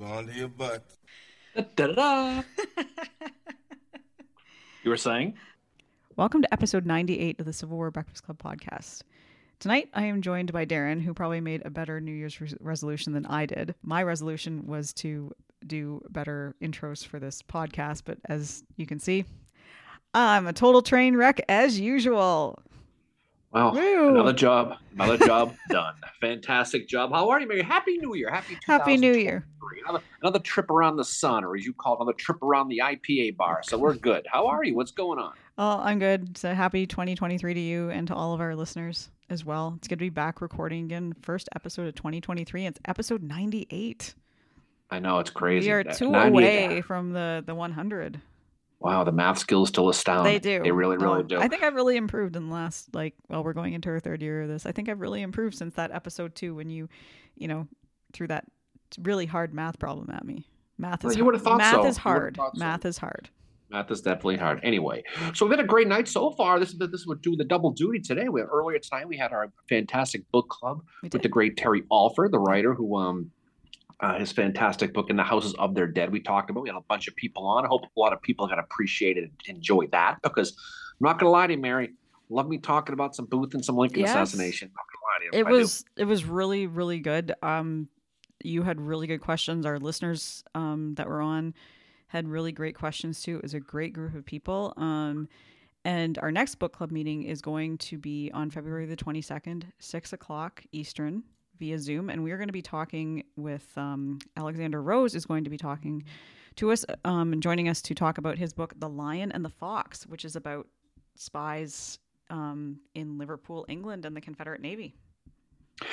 Hold on to your butt. Da-da-da. you were saying? Welcome to episode 98 of the Civil War Breakfast Club podcast. Tonight, I am joined by Darren, who probably made a better New Year's res- resolution than I did. My resolution was to do better intros for this podcast, but as you can see, I'm a total train wreck as usual. Well, Woo. another job, another job done. Fantastic job. How are you, Mary? Happy New Year. Happy Happy New Year. 2023. Another, another trip around the sun, or as you call it, another trip around the IPA bar. So we're good. How are you? What's going on? Oh, I'm good. So happy 2023 to you and to all of our listeners as well. It's good to be back recording again. First episode of 2023. It's episode 98. I know it's crazy. We are two away from the the 100. Wow, the math skills still astound. They do. They really, really Oh, do. I think I've really improved in the last like well, we're going into our third year of this. I think I've really improved since that episode two when you, you know, threw that really hard math problem at me. Math Well, is you would've thought math so. is hard. thought so. Math is hard. Math is definitely hard. Anyway, so we've had a great night so far. This is this is what doing the double duty today. We earlier tonight we had our fantastic book club with the great Terry Alford, the writer who um uh, his fantastic book in the houses of their dead we talked about we had a bunch of people on i hope a lot of people are going to appreciate it and enjoy that because i'm not going to lie to you mary love me talking about some booth and some lincoln Yes. assassination not gonna lie to you, it I do. was it was really really good um you had really good questions. Our listeners um that were on had really great questions too. It was a great group of people. Um and our next book club meeting is going to be on february the 22nd 6 o'clock eastern via zoom. And we're going to be talking with um, alexander rose is going to be talking to us um, and joining us to talk about his book the lion and the fox which is about spies um, in liverpool england and the confederate navy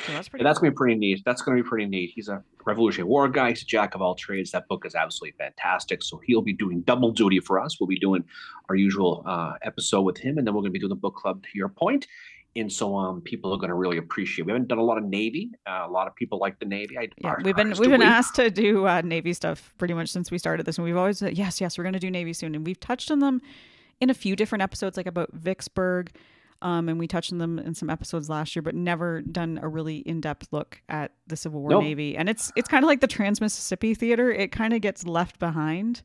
so that's pretty Yeah, that's cool. gonna be pretty neat. That's gonna be pretty neat. He's a Revolutionary War guy. He's a jack of all trades. That book is absolutely fantastic. So he'll be doing double duty for us. We'll be doing our usual uh, episode with him, and then we're gonna be doing the book club. To your point, and so um, people are gonna really appreciate. We haven't done a lot of Navy. Uh, a lot of people like the Navy. I, Yeah, ours- we've been we've been asked to do uh, Navy stuff pretty much since we started this, and we've always said yes, yes, we're going to do Navy soon, and we've touched on them in a few different episodes, like about Vicksburg, um, and we touched on them in some episodes last year, but never done a really in depth look at the Civil War Nope. Navy, and it's it's kind of like the Trans Mississippi Theater; it kind of gets left behind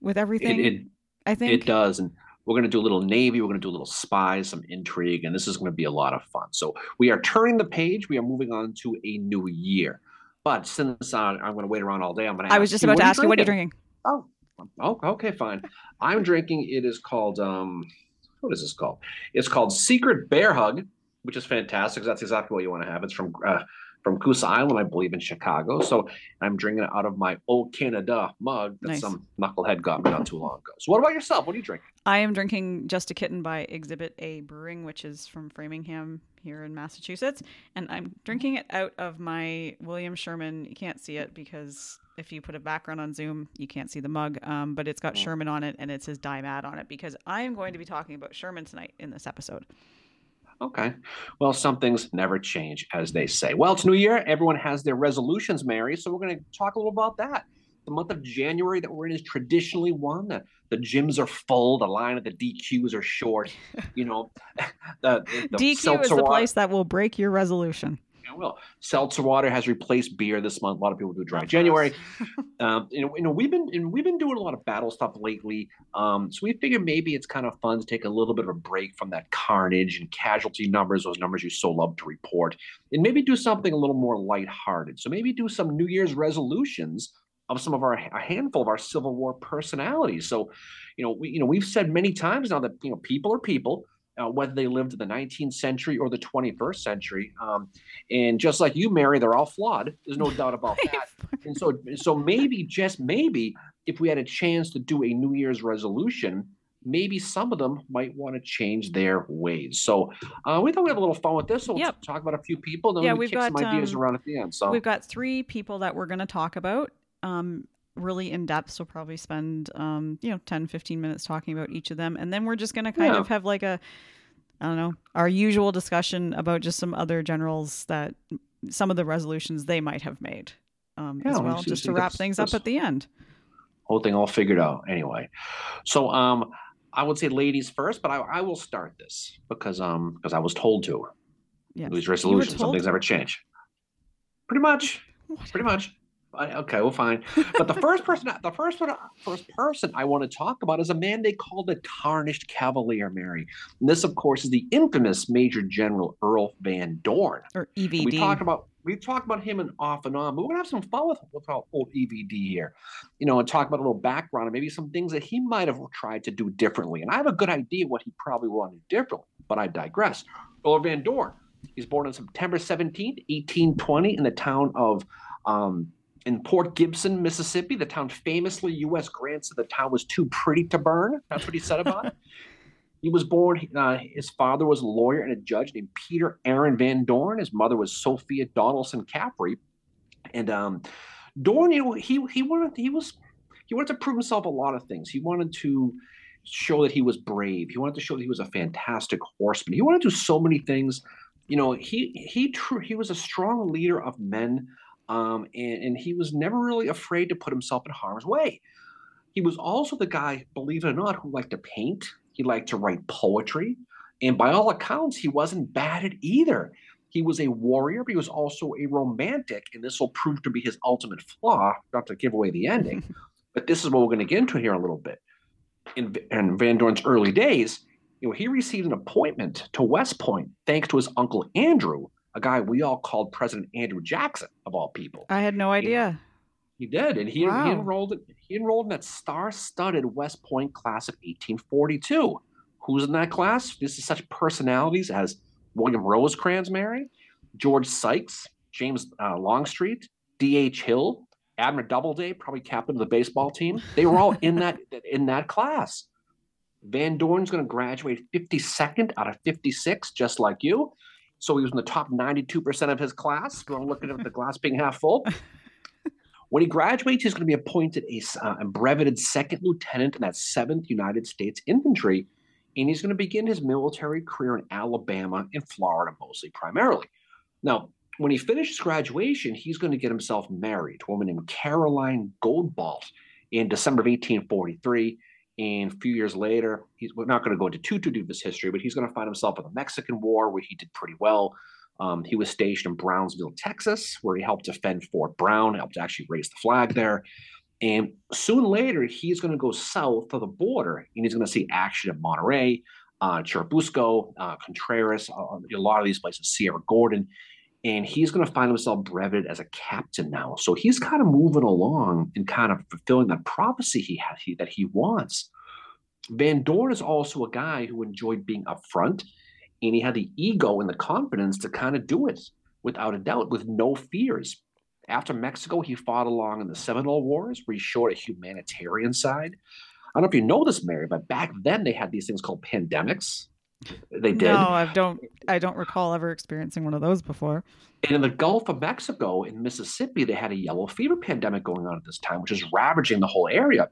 with everything. It, it, I think it does, and we're gonna do a little Navy. We're gonna do a little spies, some intrigue, and this is gonna be a lot of fun. So we are turning the page. We are moving on to a new year. But since uh, I'm gonna wait around all day, I'm gonna. I was just you, about to ask you, what are you drinking? drinking? Oh, oh, okay, fine. I'm drinking. It is called um, what is this called? It's called Secret Bear Hug, which is fantastic. That's exactly what you want to have. It's from uh, from Goose Island, I believe, in Chicago. So I'm drinking it out of my old Canada mug that Nice. some knucklehead got me not too long ago. So what about yourself? What are you drinking? I am drinking Just a Kitten by Exhibit A Brewing, which is from Framingham here in Massachusetts. And I'm drinking it out of my William Sherman. You can't see it because if you put a background on Zoom, you can't see the mug. Um, but it's got. Sherman on it and it says Die Mad on it because I am going to be talking about Sherman tonight in this episode. Okay. Well, some things never change, as they say. Well, it's New Year. Everyone has their resolutions, Mary. So we're going to talk a little about that. The month of January that we're in is traditionally one. The, the gyms are full. The line of the DQs are short. You know, the, the, the DQ is the water- place that will break your resolution. Well, seltzer water has replaced beer this month. A lot of people do dry January. Um, you know, you know, we've been and we've been doing a lot of battle stuff lately. Um, so we figured maybe it's kind of fun to take a little bit of a break from that carnage and casualty numbers, those numbers you so love to report, and maybe do something a little more lighthearted. So maybe do some New Year's resolutions of some of our a handful of our Civil War personalities. So, you know, we you know we've said many times now that you know people are people. Uh, whether they lived in the 19th century or the 21st century, um, and just like you, Mary, they're all flawed. There's no doubt about that. And so, so maybe just maybe, if we had a chance to do a New Year's resolution, maybe some of them might want to change their ways. So uh, we thought we'd have a little fun with this. So we'll Yep. talk about a few people. Then Yeah, we we've kick some ideas um, around at the end. So We've got three people that we're going to talk about um, really in depth. So probably spend, um, you know, 10, 15 minutes talking about each of them. And then we're just going to kind Yeah. of have like a, I don't know, our usual discussion about just some other generals that some of the resolutions they might have made um, Yeah, as well, see- just see to wrap things up at the end. whole thing all figured out anyway. So um, I would say ladies first, but I, I will start this because um because I was told to. Yeah. These resolutions, some told things never change. Pretty much. Pretty much. Okay, well, fine. But the first person, the first one, first person I want to talk about is a man they call the Tarnished Cavalier, Mary. And this, of course, is the infamous Major General Earl Van Dorn. Or EVD. We talked about we talked about him and off and on, but we're gonna have some fun with, with old EVD here, you know, and talk about a little background and maybe some things that he might have tried to do differently. And I have a good idea what he probably wanted to do differently, but I digress. Earl Van Dorn, he's born on September 17th, 1820, in the town of um, in Port Gibson, Mississippi. The town famously U.S. grants that the town was too pretty to burn. That's what he said about it. He was born, uh, his father was a lawyer and a judge named Peter Aaron Van Dorn. His mother was Sophia Donaldson Caffrey. And um, Dorn, you know, he, he wanted, he was, he wanted to prove himself a lot of things. He wanted to show that he was brave. He wanted to show that he was a fantastic horseman. He wanted to do so many things. You know, he, he, true, he was a strong leader of men. Um, and, and he was never really afraid to put himself in harm's way. He was also the guy, believe it or not, who liked to paint he liked to write poetry. And by all accounts, he wasn't bad at either. He was a warrior, but he was also a romantic. And this will prove to be his ultimate flaw, not to give away the ending. but this is what we're going to get into here a little bit. In, in Van Dorn's early days, you know, he received an appointment to West Point thanks to his uncle Andrew, a guy we all called President Andrew Jackson, of all people. I had no idea. He did, and he, wow. he enrolled he enrolled in that star-studded West Point class of 1842. Who's in that class? This is such personalities as William Rosecrans, Mary, George Sykes, James uh, Longstreet, D.H. Hill, Abner Doubleday, probably captain of the baseball team. They were all in that in that class. Van Dorn's going to graduate 52nd out of 56, just like you. So he was in the top 92% of his class. We're looking at the glass being half full. When he graduates, he's going to be appointed a, uh, a breveted second lieutenant in that 7th United States Infantry, and he's going to begin his military career in Alabama and Florida, mostly primarily. Now, when he finishes graduation, he's going to get himself married to a woman named Caroline Godbold in December of 1843. And a few years later, he's we're not going to go into too too deep of his history, but he's going to find himself in the Mexican War, where he did pretty well. Um, he was stationed in Brownsville, Texas, where he helped defend Fort Brown, helped actually raise the flag there. And soon later, he's going to go south of the border and he's going to see action at Monterey, uh, Churubusco, uh, Contreras, uh, a lot of these places, Sierra Gorda. And he's going to find himself breveted as a captain now. So he's kind of moving along and kind of fulfilling that prophecy he has he, that he wants. Van Dorn is also a guy who enjoyed being upfront and he had the ego and the confidence to kind of do it without a doubt, with no fears. After Mexico, he fought along in the Seminole Wars, where he showed a humanitarian side. I don't know if you know this, Mary, but back then they had these things called pandemics. They did. No, I don't. I don't recall ever experiencing one of those before. And in the Gulf of Mexico, in Mississippi, they had a yellow fever pandemic going on at this time, which is ravaging the whole area.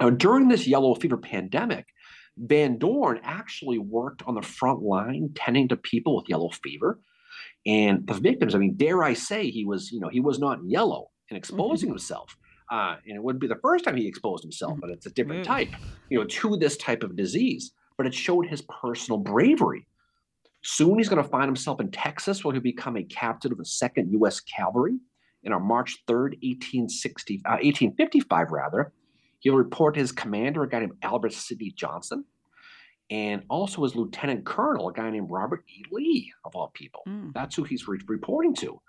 Now, during this yellow fever pandemic, Van Dorn actually worked on the front line tending to people with yellow fever. And the victims, I mean, dare I say, he was, you know, he was not yellow and exposing mm-hmm. himself. Uh, and it wouldn't be the first time he exposed himself, but it's a different mm-hmm. type, you know, to this type of disease. But it showed his personal bravery. Soon he's going to find himself in Texas, where he'll become a captain of the Second U.S. Cavalry. And on March 3rd, 1860, uh, 1855, rather, He'll report to his commander, a guy named Albert Sidney Johnston, and also his lieutenant colonel, a guy named Robert E. Lee, of all people. Mm. That's who he's re- reporting to.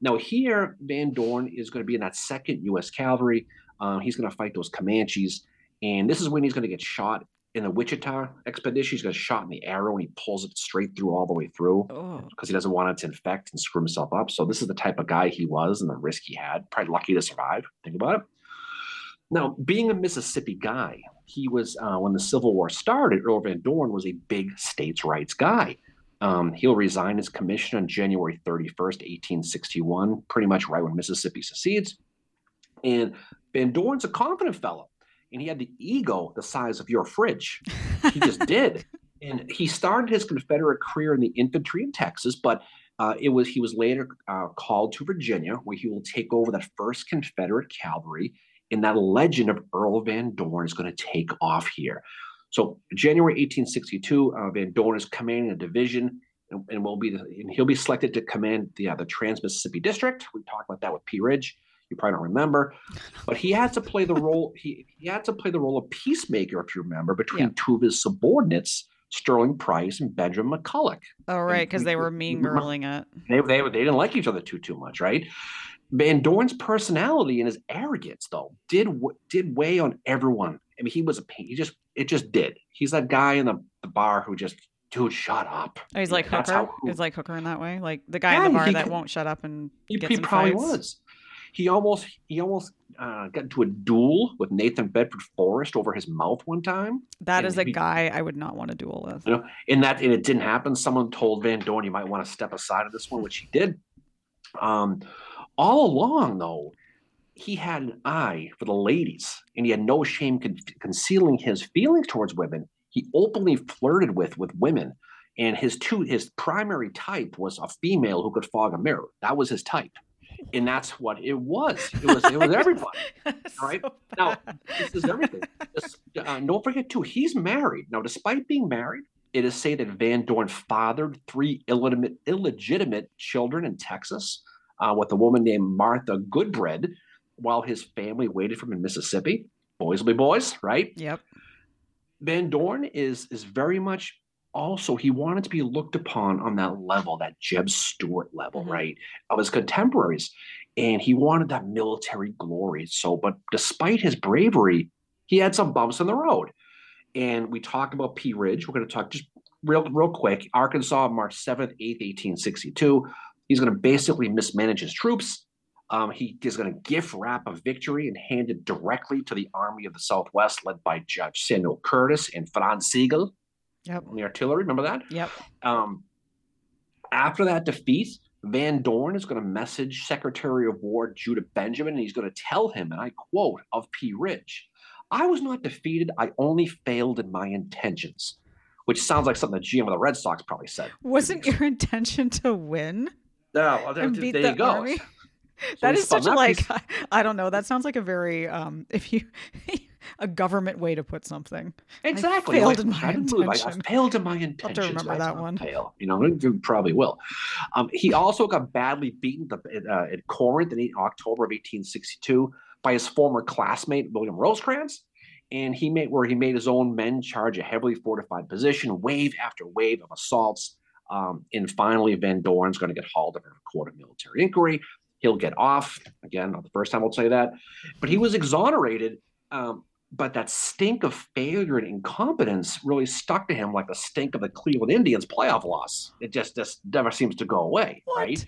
Now, here, Van Dorn is going to be in that second U.S. Cavalry. Um, he's going to fight those Comanches. And this is when he's going to get shot in the Wichita expedition. He's got shot in the arrow and he pulls it straight through all the way through because oh. he doesn't want it to infect and screw himself up. So, this is the type of guy he was and the risk he had. Probably lucky to survive. Think about it. Now, being a Mississippi guy, he was uh, when the Civil War started. Earl Van Dorn was a big states' rights guy. Um, he'll resign his commission on January 31st, 1861, pretty much right when Mississippi secedes. And Van Dorn's a confident fellow, and he had the ego the size of your fridge. He just did. And he started his Confederate career in the infantry in Texas, but uh, it was he was later uh, called to Virginia, where he will take over that first Confederate cavalry and that legend of Earl Van Dorn is going to take off here. So January 1862, uh, Van Dorn is commanding a division, and, and will be the, and he'll be selected to command the uh, the Trans Mississippi District. We talked about that with Pea Ridge. You probably don't remember, but he had to play the role. He he had to play the role of peacemaker, if you remember, between yeah. two of his subordinates, Sterling Price and Benjamin McCulloch. Oh, right, because they were mean girling it. They, they they didn't like each other too too much, right? Van Dorn's personality and his arrogance, though, did did weigh on everyone. I mean, he was a pain. he just it just did. He's that guy in the, the bar who just dude, shut up. Oh, he's like Hooker. How, he's like Hooker in that way, like the guy yeah, in the bar he, that won't shut up and he, he probably fights. was. He almost he almost uh, got into a duel with Nathan Bedford Forrest over his mouth one time. That is a he, guy I would not want to duel with. You know, in that and it didn't happen. Someone told Van Dorn you might want to step aside of this one, which he did. Um, all along though, he had an eye for the ladies, and he had no shame con- concealing his feelings towards women he openly flirted with with women and his two his primary type was a female who could fog a mirror that was his type and that's what it was. It was it was everybody right? so now this is everything. This, uh, don't forget too he's married. Now despite being married it is said that van dorn fathered three illegitimate illegitimate children in texas uh, with a woman named martha goodbread while his family waited for him in mississippi. Boys will be boys right? Yep. Van Dorn is is very much also he wanted to be looked upon on that level, that Jeb Stuart level, mm-hmm. right, of his contemporaries, and he wanted that military glory. So, but despite his bravery, he had some bumps in the road. And we talked about Pea Ridge. We're going to talk just real real quick. Arkansas, March seventh, eighth, eighteen sixty two. He's going to basically mismanage his troops. Um, he is going to gift wrap a victory and hand it directly to the Army of the Southwest, led by Judge Samuel Curtis and Franz Sigel yep. on the artillery. Remember that? Yep. Um, after that defeat, Van Dorn is going to message Secretary of War Judah Benjamin, and he's going to tell him, and I quote, of Pea Ridge, I was not defeated. I only failed in my intentions, which sounds like something the GM of the Red Sox probably said. Wasn't your intention to win? No, there, there you go. Army? That is such a like I, I, don't know that sounds like a very um if you a government way to put something. Exactly. I failed like, in my intention. I, I, failed in my intention have to remember that one. fail. You know you probably will. Um he also got badly beaten uh, at Corinth in October of 1862 by his former classmate William Rosecrans. And he made where he made his own men charge a heavily fortified position wave after wave of assaults. Um, and finally, Van Dorn's going to get hauled up in a court of military inquiry. He'll get off. Again, not the first time I'll say that. But he was exonerated. Um, but that stink of failure and incompetence really stuck to him like the stink of the Cleveland Indians playoff loss. It just just never seems to go away, what? right?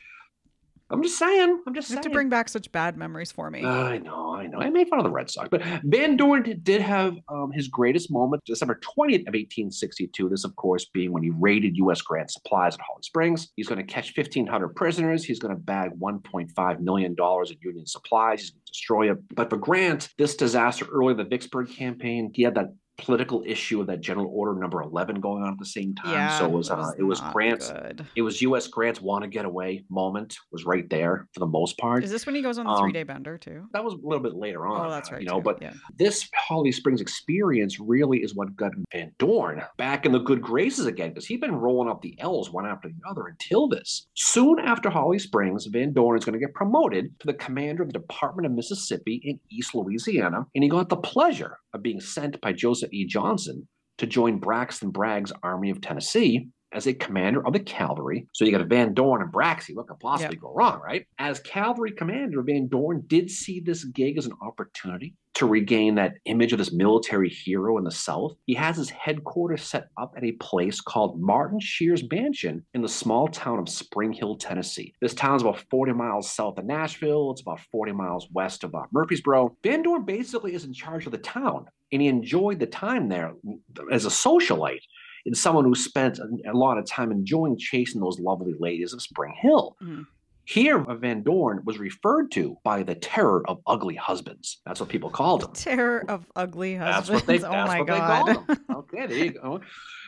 I'm just saying. I'm just you saying. to bring back such bad memories for me. I know, I know. I made fun of the Red Sox, but Van Dorn did have um, his greatest moment December 20th of 1862. This, of course, being when he raided U.S. Grant supplies at Holly Springs. He's going to catch 1,500 prisoners. He's going to bag 1.5 million dollars in Union supplies. He's going to destroy it. But for Grant, this disaster early in the Vicksburg campaign, he had that political issue of that general order number 11 going on at the same time yeah, so it was, it was uh, it was grant's good. it was us grant's want to get away moment was right there for the most part is this when he goes on the um, three day bender too that was a little bit later on oh that's right you know too. but yeah. this holly springs experience really is what got van dorn back in the good graces again because he'd been rolling up the l's one after the other until this soon after holly springs van dorn is going to get promoted to the commander of the department of mississippi in east louisiana and he got the pleasure of being sent by joseph E. Johnston to join Braxton Bragg's Army of Tennessee as a commander of the cavalry. So you got a Van Dorn and Braxy. What could possibly yep. go wrong, right? As cavalry commander, Van Dorn did see this gig as an opportunity to regain that image of this military hero in the South. He has his headquarters set up at a place called Martin Cheairs Mansion in the small town of Spring Hill, Tennessee. This town is about 40 miles south of Nashville. It's about 40 miles west of uh, Murfreesboro. Van Dorn basically is in charge of the town and he enjoyed the time there as a socialite and someone who spent a, lot of time enjoying chasing those lovely ladies of Spring Hill. Mm-hmm. Here, Van Dorn was referred to by the terror of ugly husbands. That's what people called him. Terror of ugly husbands. That's what they, oh my God. okay, there you go.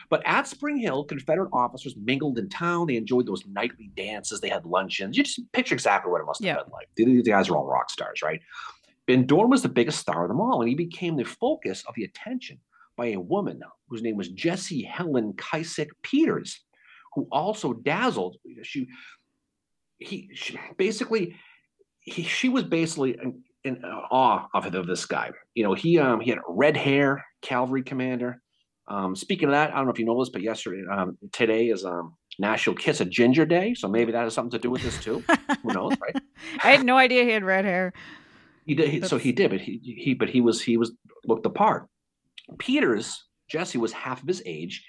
But at Spring Hill, Confederate officers mingled in town. They enjoyed those nightly dances. They had luncheons. You just picture exactly what it must have been like. These guys are all rock stars, right? Van Dorn was the biggest star of them all, and he became the focus of the attention by a woman whose name was Jessie Helen Kysick Peters, who also dazzled. She, he, she, basically, he, she was basically in, in awe of this guy. You know, he um he had red hair, cavalry commander. Um, speaking of that, I don't know if you know this, but yesterday, um, today is um, National Kiss a Ginger Day, so maybe that has something to do with this too. Who knows, right? I had no idea he had red hair. He did. He, so he did, but he he but he was he was looked the part. Peters Jesse was half of his age,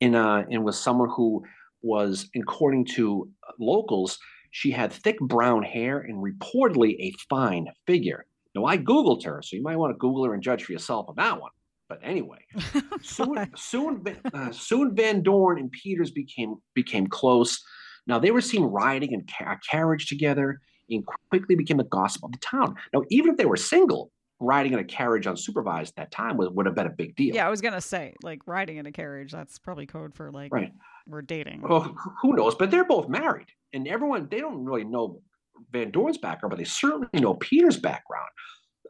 and uh, and was someone who was, according to locals, she had thick brown hair and reportedly a fine figure. Now, I Googled her, so you might want to Google her and judge for yourself on that one. But anyway, soon, soon, uh, soon Van Dorn and Peters became became close. Now they were seen riding in a carriage together, and quickly became the gossip of the town. Now, even if they were single, riding in a carriage unsupervised at that time would, would have been a big deal. Yeah, I was gonna say, like riding in a carriage, that's probably code for like right. we're dating. Well, who knows? But they're both married, and everyone they don't really know Van Dorn's background, but they certainly know Peter's background.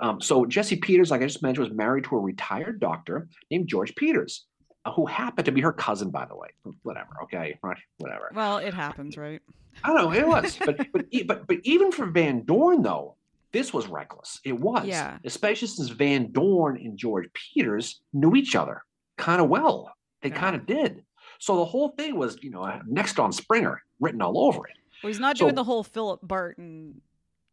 Um, so Jesse Peters, like I just mentioned, was married to a retired doctor named George Peters, who happened to be her cousin, by the way. Whatever, okay, whatever. Well, it happens, right? I don't know it was, but but but but even for Van Dorn though, this was reckless. It was, yeah. especially since Van Dorn and George Peters knew each other kind of well. They yeah. kind of did. So the whole thing was, you know, next on Springer written all over it. Well, he's not so, doing the whole Philip Barton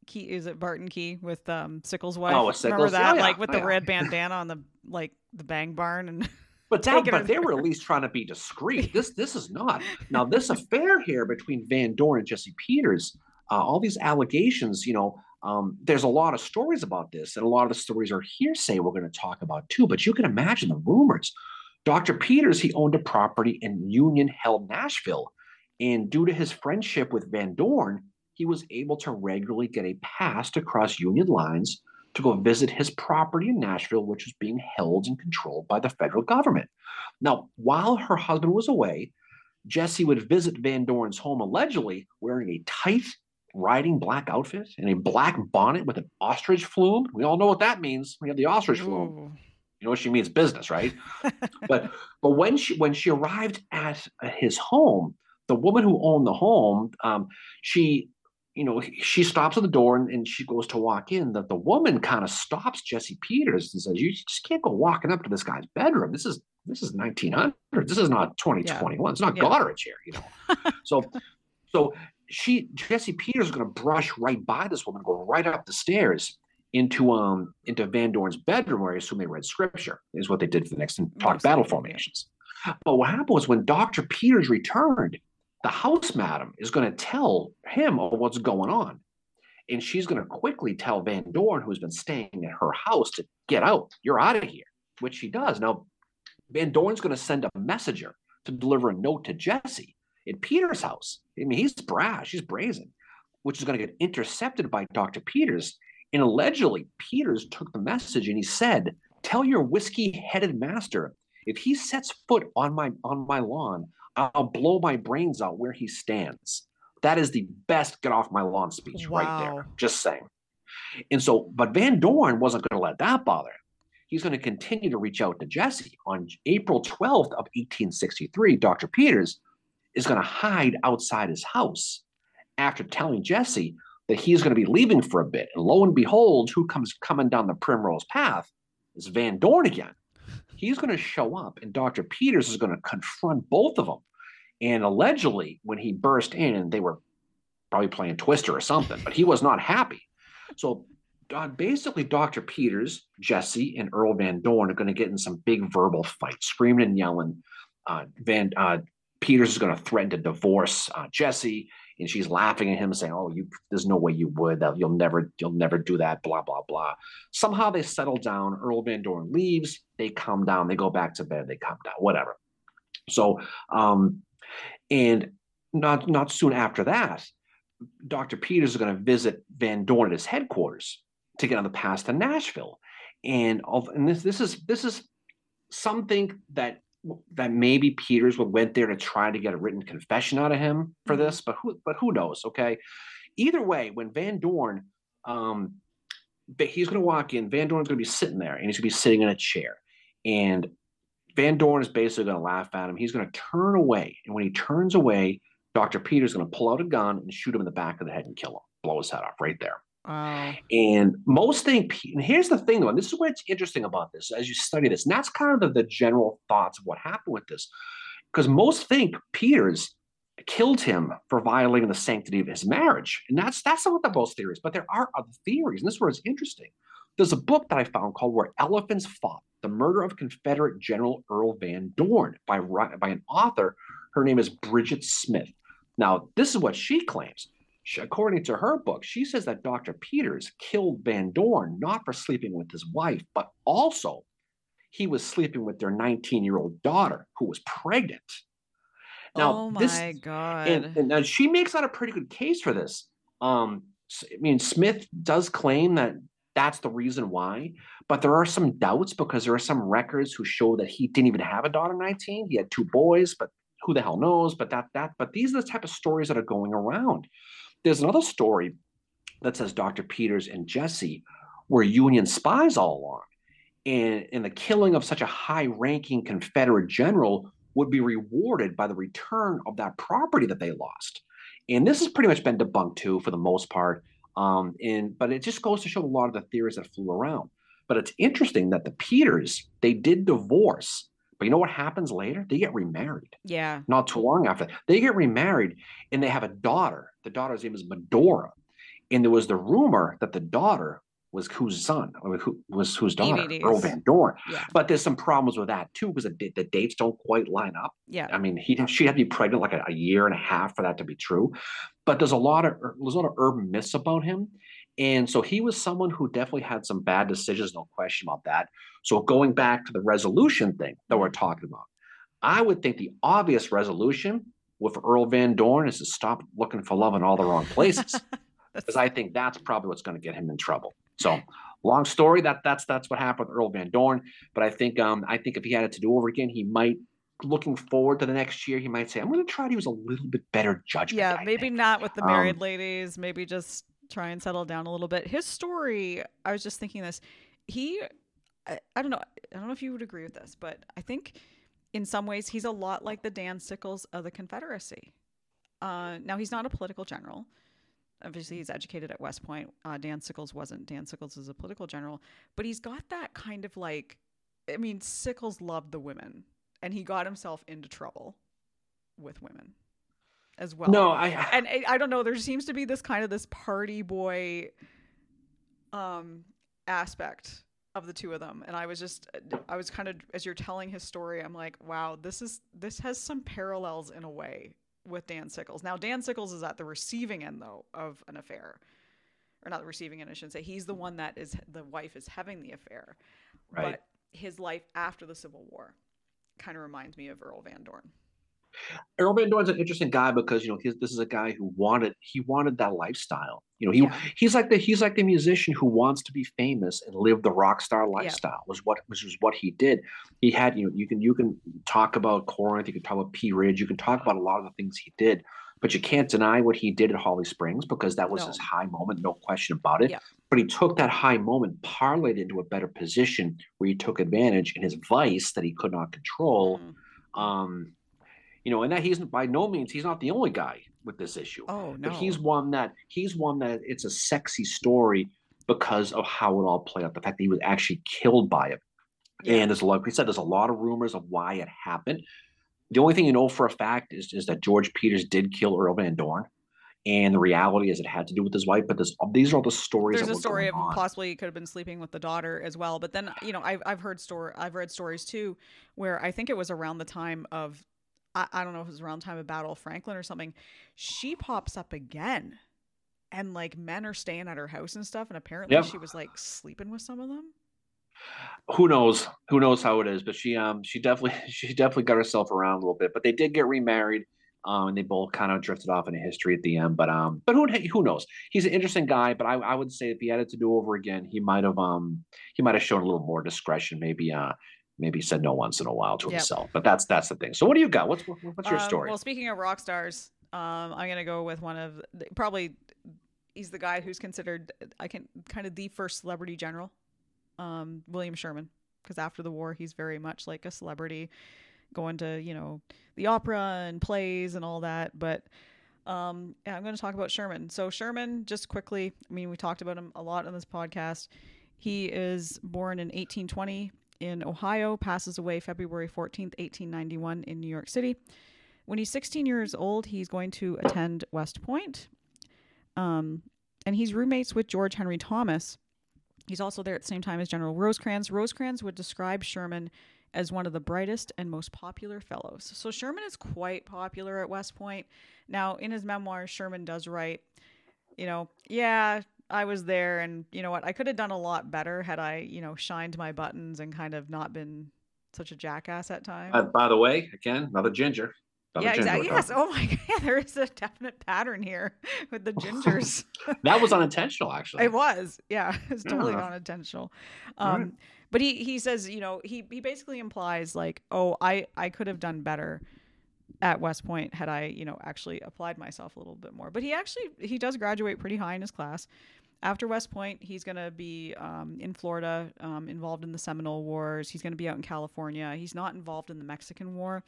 Key. Is it Barton Key with um, Sickles' wife? Oh, Sickles. Remember that? Oh, yeah. Like with oh, the red bandana on the like the bang barn and. But, that, but they were at least trying to be discreet. This this is not. Now this affair here between Van Dorn and Jesse Peters, uh, all these allegations, you know, um, there's a lot of stories about this, and a lot of the stories are hearsay we're going to talk about too. But you can imagine the rumors. Dr. Peters, he owned a property in Union Hill, Nashville. And due to his friendship with Van Dorn, he was able to regularly get a pass to cross Union lines to go visit his property in Nashville, which was being held and controlled by the federal government. Now, while her husband was away, Jesse would visit Van Dorn's home allegedly wearing a tight riding black outfit and a black bonnet with an ostrich flume. We all know what that means. We have the ostrich Ooh. flume. You know what she means business, right? but but when she when she arrived at his home, the woman who owned the home, um, she you know she stops at the door and, and she goes to walk in. That the woman kind of stops Jesse Peters and says, "You just can't go walking up to this guy's bedroom. This is this is 1900. This is not 2021. Yeah. It's not yeah. Goderich here, you know." so so she Jesse Peters is going to brush right by this woman, go right up the stairs into um into Van Dorn's bedroom, where I assume they read scripture, is what they did for the next and talked battle formations. But what happened was when Dr. Peters returned, the house madam is going to tell him what's going on. And she's going to quickly tell Van Dorn, who's been staying at her house, to get out. You're out of here, which she does. Now, Van Dorn's going to send a messenger to deliver a note to Jesse in Peter's house. I mean, he's brash, he's brazen, which is going to get intercepted by Dr. Peters. And allegedly, Peters took the message and he said, Tell your whiskey headed master, if he sets foot on my on my lawn, I'll blow my brains out where he stands. That is the best get off my lawn speech wow. right there. Just saying. And so, but Van Dorn wasn't going to let that bother him. He's going to continue to reach out to Jesse. On April 12th of 1863, Dr. Peters is going to hide outside his house after telling Jesse that he's going to be leaving for a bit. And lo and behold, who comes coming down the primrose path is Van Dorn again. He's going to show up, and Dr. Peters is going to confront both of them. And allegedly, when he burst in, they were probably playing Twister or something, but he was not happy. So uh, basically, Dr. Peters, Jesse, and Earl Van Dorn are going to get in some big verbal fight, screaming and yelling. Uh, Van uh, Peters is going to threaten to divorce uh, Jesse, and she's laughing at him, saying, "Oh, you, there's no way you would. That you'll never, you'll never do that." Blah blah blah. Somehow they settle down. Earl Van Dorn leaves. They calm down. They go back to bed. They calm down. Whatever. So, um, and not not soon after that, Dr. Peters is going to visit Van Dorn at his headquarters to get on the pass to Nashville, and of, and this this is this is something that that maybe Peters would went there to try to get a written confession out of him for mm-hmm. this, but who but who knows? Okay. Either way, when Van Dorn, um, but he's going to walk in, Van Dorn's going to be sitting there, and he's going to be sitting in a chair, and Van Dorn is basically going to laugh at him. He's going to turn away, and when he turns away, Doctor Peters is going to pull out a gun and shoot him in the back of the head and kill him, blow his head off right there. And most think, and here's the thing though, and this is what's interesting about this as you study this, and that's kind of the, the general thoughts of what happened with this. Because most think Peters killed him for violating the sanctity of his marriage. And that's that's not what the most theories, but there are other theories, and this is where it's interesting. There's a book that I found called Where Elephants Fought, The Murder of Confederate General Earl Van Dorn by, by an author. Her name is Bridget Smith. Now, this is what she claims. She, according to her book, she says that Dr. Peters killed Van Dorn not for sleeping with his wife, but also he was sleeping with their 19 year old daughter who was pregnant. Now, oh my this, god! And, and, and, she makes out a pretty good case for this. Um, I mean, Smith does claim that that's the reason why, but there are some doubts because there are some records who show that he didn't even have a daughter 19. He had two boys, but who the hell knows? But that that but these are the type of stories that are going around. There's another story that says Dr. Peters and Jesse were Union spies all along. And, and the killing of such a high ranking Confederate general would be rewarded by the return of that property that they lost. And this has pretty much been debunked too, for the most part. Um, and but it just goes to show a lot of the theories that flew around. But it's interesting that the Peters they did divorce, but you know what happens later? They get remarried. Yeah. Not too long after they get remarried, and they have a daughter. The daughter's name is Medora, and there was the rumor that the daughter was whose son, or who was whose daughter, EVD's. Earl Van Dorn. Yeah. But there's some problems with that too, because the, the, dates don't quite line up. Yeah. I mean, he she had to be pregnant like a, a, year and a half for that to be true. But there's a lot of er, there's a lot of urban myths about him. And so he was someone who definitely had some bad decisions, no question about that. So going back to the resolution thing that we're talking about, I would think the obvious resolution with Earl Van Dorn is to stop looking for love in all the wrong places. Because I think that's probably what's going to get him in trouble. So long story. That that's that's what happened with Earl Van Dorn. But I think um I think if he had it to do over again, he might looking forward to the next year, he might say, I'm gonna try to use a little bit better judgment. Yeah, I maybe think. not with the married um, ladies, maybe just try and settle down a little bit. His story, I was just thinking this. He I, I don't know I don't know if you would agree with this, but I think in some ways he's a lot like the Dan Sickles of the Confederacy. Uh, now he's not a political general obviously he's educated at West Point. Uh, Dan Sickles wasn't. Dan Sickles is a political general, but he's got that kind of like, I mean, Sickles loved the women, and he got himself into trouble with women as well. No, I and I, I don't know. There seems to be this kind of this party boy, um, aspect of the two of them and i was just i was kind of as you're telling his story i'm like wow this is this has some parallels in a way with Dan Sickles. Now, Dan Sickles is at the receiving end, though, of an affair. Or not the receiving end, I shouldn't say. He's the one that is, the wife is having the affair. Right. But his life after the Civil War kind of reminds me of Earl Van Dorn. Earl Van Dorn's an interesting guy because you know his, this is a guy who wanted he wanted that lifestyle. You know he yeah. he's like the he's like the musician who wants to be famous and live the rock star lifestyle. Yeah. Was what which was what he did. He had you know you can you can talk about Corinth, you can talk about Pea Ridge, you can talk about a lot of the things he did, but you can't deny what he did at Holly Springs because that was no. his high moment, no question about it. Yeah. But he took that high moment, parlayed into a better position where he took advantage in his vice that he could not control. Mm. Um, you know, and that he's by no means he's not the only guy with this issue. Oh no, but he's one that he's one that it's a sexy story because of how it all played out. The fact that he was actually killed by it, yeah. and as a lot. Like we said there's a lot of rumors of why it happened. The only thing you know for a fact is is that George Peters did kill Earl Van Dorn. And the reality is, it had to do with his wife. But this, these are all the stories. There's a story of on. possibly he could have been sleeping with the daughter as well. But then, you know, I've I've heard story, I've read stories too, where I think it was around the time of I, I don't know if it was around time of Battle of Franklin or something, she pops up again. And like men are staying at her house and stuff, and apparently yep. she was like sleeping with some of them. Who knows? Who knows how it is? But she um she definitely she definitely got herself around a little bit. But they did get remarried. Um, and they both kind of drifted off into history at the end. But um, but who who knows? He's an interesting guy. But I, I would say if he had it to do over again, he might have um he might have shown a little more discretion. Maybe uh maybe said no once in a while to yep. himself. But that's that's the thing. So what do you got? What's what's your um, story? Well, speaking of rock stars, um, I'm gonna go with one of the, probably he's the guy who's considered I can kind of the first celebrity general, um, William Sherman, because after the war he's very much like a celebrity, going to you know the opera and plays and all that. But Um, yeah, I'm going to talk about Sherman. So Sherman, just quickly, I mean, we talked about him a lot on this podcast. He is born in 1820 in Ohio, passes away February 14th, 1891 in New York City. When he's 16 years old, he's going to attend West Point. Um, and he's roommates with George Henry Thomas. He's also there at the same time as General Rosecrans. Rosecrans would describe Sherman as one of the brightest and most popular fellows. So Sherman is quite popular at West Point. Now, in his memoirs, Sherman does write, you know, yeah, I was there and you know what, I could have done a lot better had I, you know, shined my buttons and kind of not been such a jackass at times. Uh, by the way, again, another ginger. Another yeah, ginger exactly. Yes. Oh my god, there is a definite pattern here with the gingers. that was unintentional, actually. It was. Yeah, it's totally yeah. unintentional. Um, right. But he he says, you know, he he basically implies like, oh, I I could have done better at West Point had I, you know, actually applied myself a little bit more. But he actually he does graduate pretty high in his class. After West Point, he's going to be um, in Florida, um, involved in the Seminole Wars. He's going to be out in California. He's not involved in the Mexican War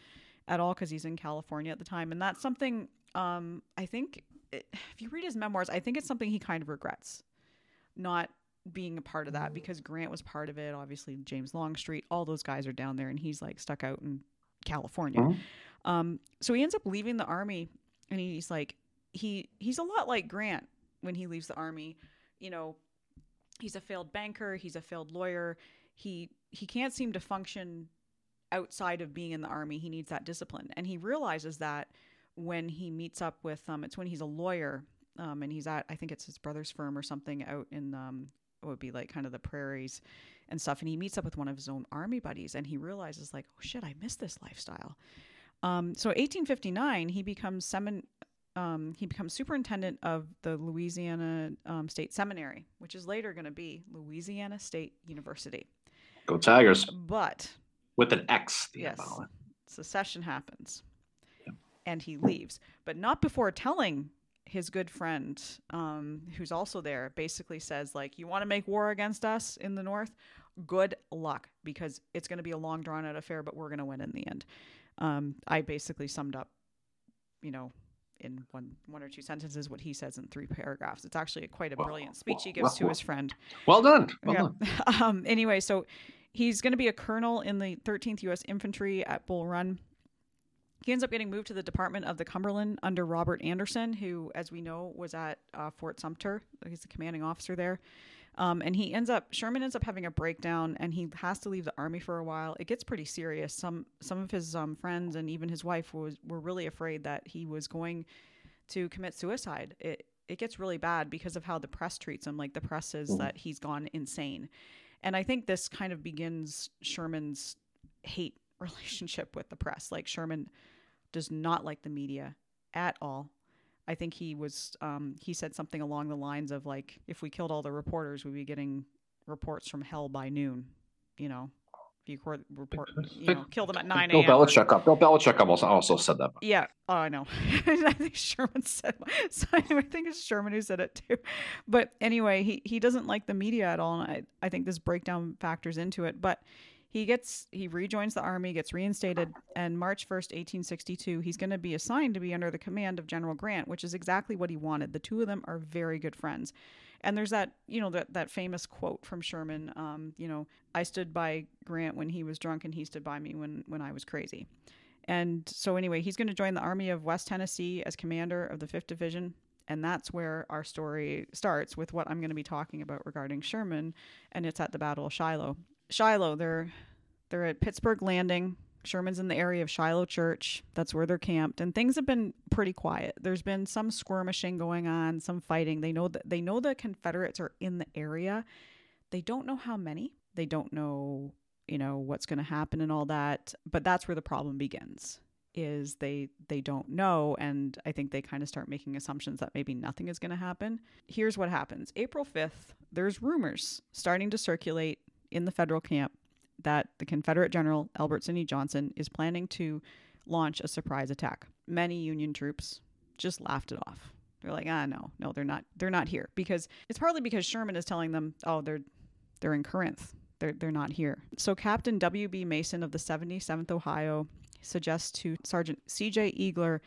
at all because he's in California at the time, and that's something um, I think. It, if you read his memoirs, I think it's something he kind of regrets, not being a part of that because Grant was part of it. Obviously, James Longstreet, all those guys are down there, and he's like stuck out in California. Mm-hmm. Um, so he ends up leaving the army, and he's like, he he's a lot like Grant when he leaves the army. You know, he's a failed banker, he's a failed lawyer. He he can't seem to function outside of being in the army. He needs that discipline, and he realizes that when he meets up with um, it's when he's a lawyer. Um, and he's at I think it's his brother's firm or something out in um, it would be like kind of the prairies and stuff. And he meets up with one of his own army buddies, and he realizes like, oh shit, I miss this lifestyle. Um, so 1859, he becomes semin- um, he becomes superintendent of the Louisiana um, State Seminary, which is later going to be Louisiana State University. Go Tigers! But with an X. Yes, secession happens, and he leaves, but not before telling his good friend, um, who's also there, basically says like, "You want to make war against us in the North? Good luck, because it's going to be a long, drawn out affair, but we're going to win in the end." Um, I basically summed up, you know, in one one or two sentences what he says in three paragraphs. It's actually a, quite a brilliant speech he gives to his friend. Well done. Well yeah. done. um, anyway, so he's going to be a colonel in the 13th U.S. Infantry at Bull Run. He ends up getting moved to the Department of the Cumberland under Robert Anderson, who, as we know, was at uh, Fort Sumter. He's the commanding officer there. Um, and he ends up Sherman ends up having a breakdown, and he has to leave the army for a while. It gets pretty serious. Some some of his um, friends and even his wife was were really afraid that he was going to commit suicide. It it gets really bad because of how the press treats him. Like the press says mm-hmm. that he's gone insane, and I think this kind of begins Sherman's hate relationship with the press. Like Sherman does not like the media at all. I think he was um, he said something along the lines of like, if we killed all the reporters, we'd be getting reports from hell by noon. You know, if you report, you know, kill them at nine a.m. Bill Belichick up. Bill Belichick also also said that. Yeah, oh, I know. I think Sherman said. So I think it's Sherman who said it too. But anyway, he he doesn't like the media at all, and I I think this breakdown factors into it. But he gets he rejoins the army, gets reinstated, and March 1st, 1862, he's going to be assigned to be under the command of General Grant, which is exactly what he wanted. The two of them are very good friends. And there's that, you know, that, that famous quote from Sherman, um, you know, I stood by Grant when he was drunk and he stood by me when, when I was crazy. And so, anyway, he's going to join the Army of West Tennessee as commander of the 5th Division. And that's where our story starts with what I'm going to be talking about regarding Sherman. And it's at the Battle of Shiloh. Shiloh. They're they're at Pittsburg Landing. Sherman's in the area of Shiloh Church. That's where they're camped, and things have been pretty quiet. There's been some skirmishing going on, some fighting. They know that they know the Confederates are in the area. They don't know how many. They don't know, you know, what's going to happen and all that. But that's where the problem begins. Is they they don't know, and I think they kind of start making assumptions that maybe nothing is going to happen. Here's what happens: April 5th, there's rumors starting to circulate in the federal camp that the Confederate General Albert Sidney Johnston is planning to launch a surprise attack. Many Union troops just laughed it off. They're like, ah, no, no, they're not. They're not here because it's partly because Sherman is telling them, oh, they're they're in Corinth. They're they're not here. So Captain W. B. Mason of the 77th Ohio suggests to Sergeant C. J. Eagler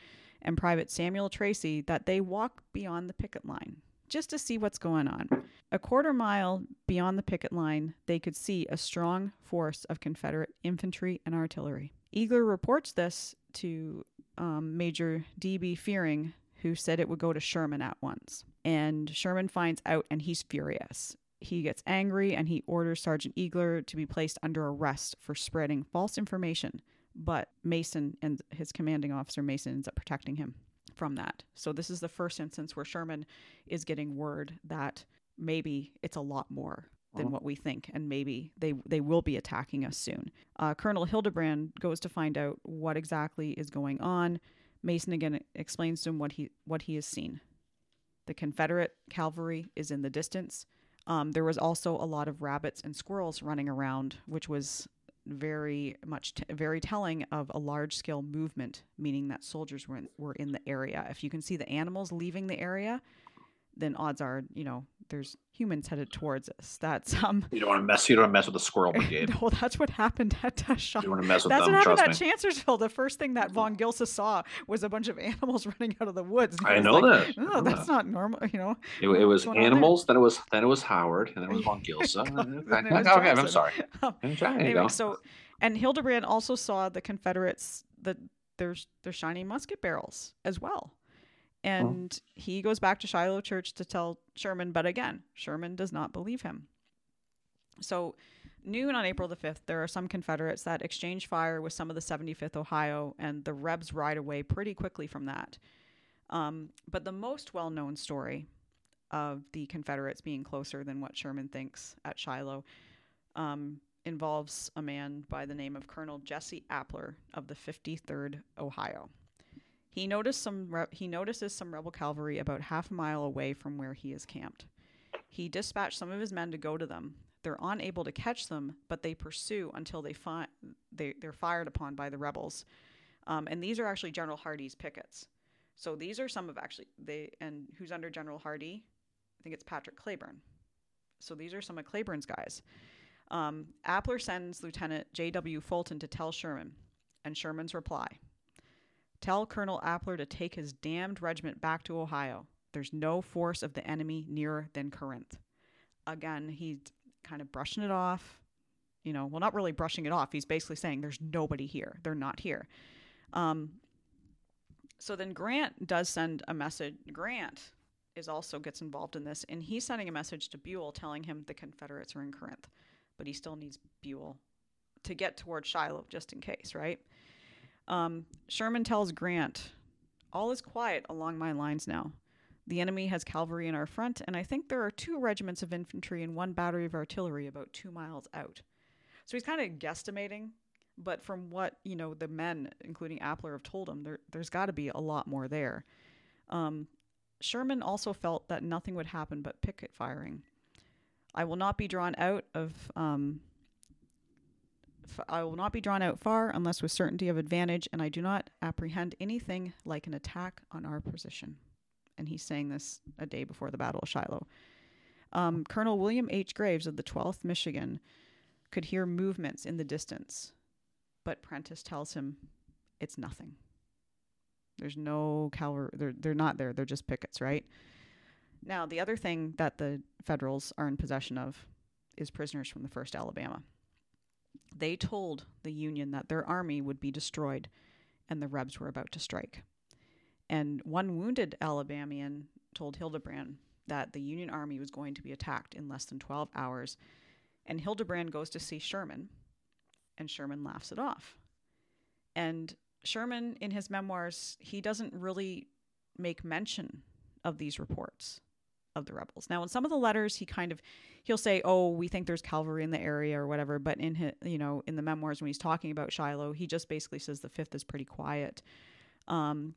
and Private Samuel Tracy that they walk beyond the picket line just to see what's going on. A quarter mile beyond the picket line, they could see a strong force of Confederate infantry and artillery. Eagler reports this to um, Major D.B. Fearing, who said it would go to Sherman at once. And Sherman finds out and he's furious. He gets angry and he orders Sergeant Eagler to be placed under arrest for spreading false information. But Mason and his commanding officer, Mason, ends up protecting him from that. So this is the first instance where Sherman is getting word that maybe it's a lot more than what we think, and maybe they they will be attacking us soon. Uh, Colonel Hildebrand goes to find out what exactly is going on. Mason again explains to him what he what he has seen. The Confederate cavalry is in the distance. Um, there was also a lot of rabbits and squirrels running around, which was very much t- very telling of a large scale movement, meaning that soldiers were in, were in the area. If you can see the animals leaving the area, then odds are, you know, there's humans headed towards us. That's um. You don't want to mess. You don't want to mess with the squirrel brigade. no, that's what happened at uh, You don't want to mess with That's them. what happened at me. Chancellorsville. The first thing that von Gilsa saw was a bunch of animals running out of the woods. I know like, that. Oh, that's that. not normal. You know, It, it was What's going on there? animals. Then it was then it was Howard, and then it was von Gilsa. Then it was okay, I'm sorry. Um, There you anyway, so and Hildebrand also saw the Confederates the their their shiny musket barrels as well. And he goes back to Shiloh Church to tell Sherman, but again, Sherman does not believe him. So, noon on April the 5th, there are some Confederates that exchange fire with some of the 75th Ohio, and the Rebs ride away pretty quickly from that. Um, but the most well known story of the Confederates being closer than what Sherman thinks at Shiloh um, involves a man by the name of Colonel Jesse Appler of the 53rd Ohio. He noticed some re- he notices some rebel cavalry about half a mile away from where he is camped. He dispatched some of his men to go to them. They're unable to catch them, but they pursue until they find they they're fired upon by the rebels. Um, and these are actually General Hardee's pickets. So these are some of actually they and who's under General Hardy? I think it's Patrick Cleburne. So these are some of Cleburne's guys. Um, Appler sends Lieutenant J.W. Fulton to tell Sherman, and Sherman's reply Tell Colonel Appler to take his damned regiment back to Ohio. There's no force of the enemy nearer than Corinth. Again, he's kind of brushing it off. You know, well, not really brushing it off. He's basically saying there's nobody here. They're not here. Um, so then Grant does send a message. Grant is also gets involved in this, and he's sending a message to Buell telling him the Confederates are in Corinth, but he still needs Buell to get towards Shiloh just in case, right? Um, Sherman tells Grant, "All is quiet along my lines now. The enemy has cavalry in our front, and I think there are two regiments of infantry and one battery of artillery about two miles out." So he's kind of guesstimating, but from what you know, the men, including Appler, have told him, there, there's got to be a lot more there. Um, Sherman also felt that nothing would happen but picket firing. I will not be drawn out of. Um, I will not be drawn out far unless with certainty of advantage, and I do not apprehend anything like an attack on our position. And he's saying this a day before the Battle of Shiloh. Um, Colonel William H. Graves of the 12th Michigan could hear movements in the distance, but Prentiss tells him it's nothing. There's no cavalry. They're they're not there. They're just pickets, right? Now, the other thing that the Federals are in possession of is prisoners from the First Alabama. They told the Union that their army would be destroyed, and the Rebs were about to strike. And one wounded Alabamian told Hildebrand that the Union army was going to be attacked in less than 12 hours. And Hildebrand goes to see Sherman, and Sherman laughs it off. And Sherman, in his memoirs, he doesn't really make mention of these reports of the rebels. Now, in some of the letters, he kind of he'll say, "Oh, we think there's cavalry in the area or whatever," but in his, you know, in the memoirs when he's talking about Shiloh, he just basically says the fifth is pretty quiet. Um,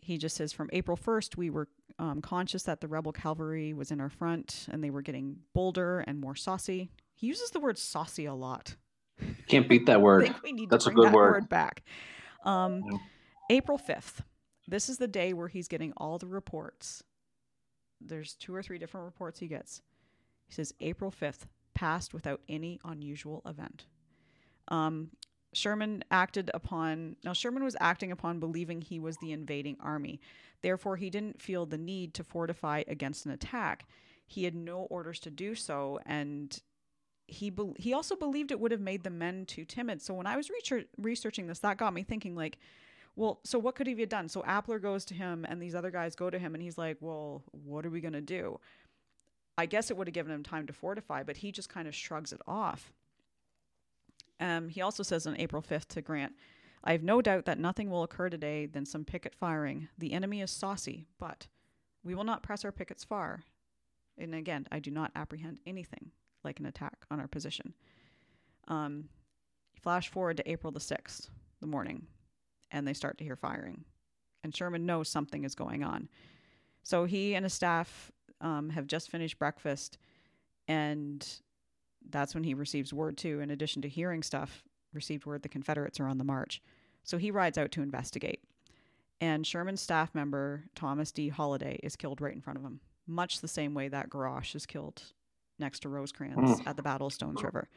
he just says from April 1st, we were um, conscious that the rebel cavalry was in our front and they were getting bolder and more saucy. He uses the word saucy a lot. Can't beat that I word. think we need That's a to bring good that word. word back. Um, Yeah. April 5th. This is the day where he's getting all the reports. There's two or three different reports he gets. He says April 5th passed without any unusual event. Um, Sherman acted upon now Sherman was acting upon believing he was the invading army. Therefore, he didn't feel the need to fortify against an attack. He had no orders to do so and he be- he also believed it would have made the men too timid. So when I was research- researching this, that got me thinking like, well, so what could he have done? So Appler goes to him and these other guys go to him and he's like, "Well, what are we going to do?" I guess it would have given him time to fortify, but he just kind of shrugs it off. Um, he also says on April 5th to Grant, I have no doubt that nothing will occur today than some picket firing. The enemy is saucy, but we will not press our pickets far. And again, I do not apprehend anything like an attack on our position. Um, flash forward to April the 6th, the morning, and they start to hear firing. And Sherman knows something is going on. So he and his staff um, have just finished breakfast, and that's when he receives word too. In addition to hearing stuff, received word the Confederates are on the march. So he rides out to investigate. And Sherman's staff member Thomas D. Holliday is killed right in front of him, much the same way that Garesché is killed next to Rosecrans at the Battle of Stones River.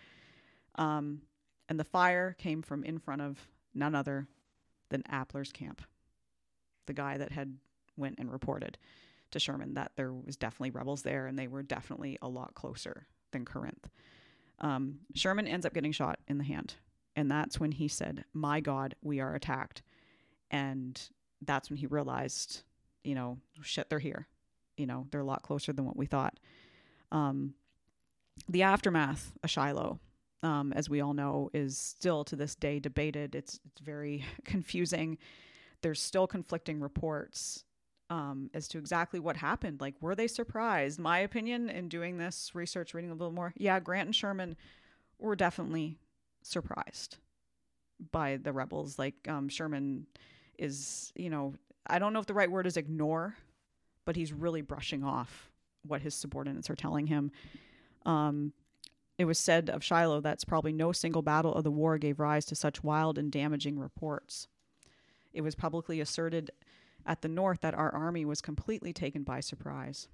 Um, and the fire came from in front of none other than Appler's camp, the guy that had went and reported to Sherman that there was definitely rebels there and they were definitely a lot closer than Corinth. Um, Sherman ends up getting shot in the hand. And that's when he said, My God, we are attacked. And that's when he realized, you know, shit, they're here. You know, they're a lot closer than what we thought. Um, the aftermath of Shiloh, um, as we all know, is still to this day debated. It's, it's very confusing. There's still conflicting reports um, as to exactly what happened. Like, were they surprised? My opinion in doing this research, reading a little more, yeah, Grant and Sherman were definitely surprised by the rebels. Like, um, Sherman is, you know, I don't know if the right word is ignore, but he's really brushing off what his subordinates are telling him. Um, it was said of Shiloh that's probably no single battle of the war gave rise to such wild and damaging reports. It was publicly asserted at the north that our army was completely taken by surprise.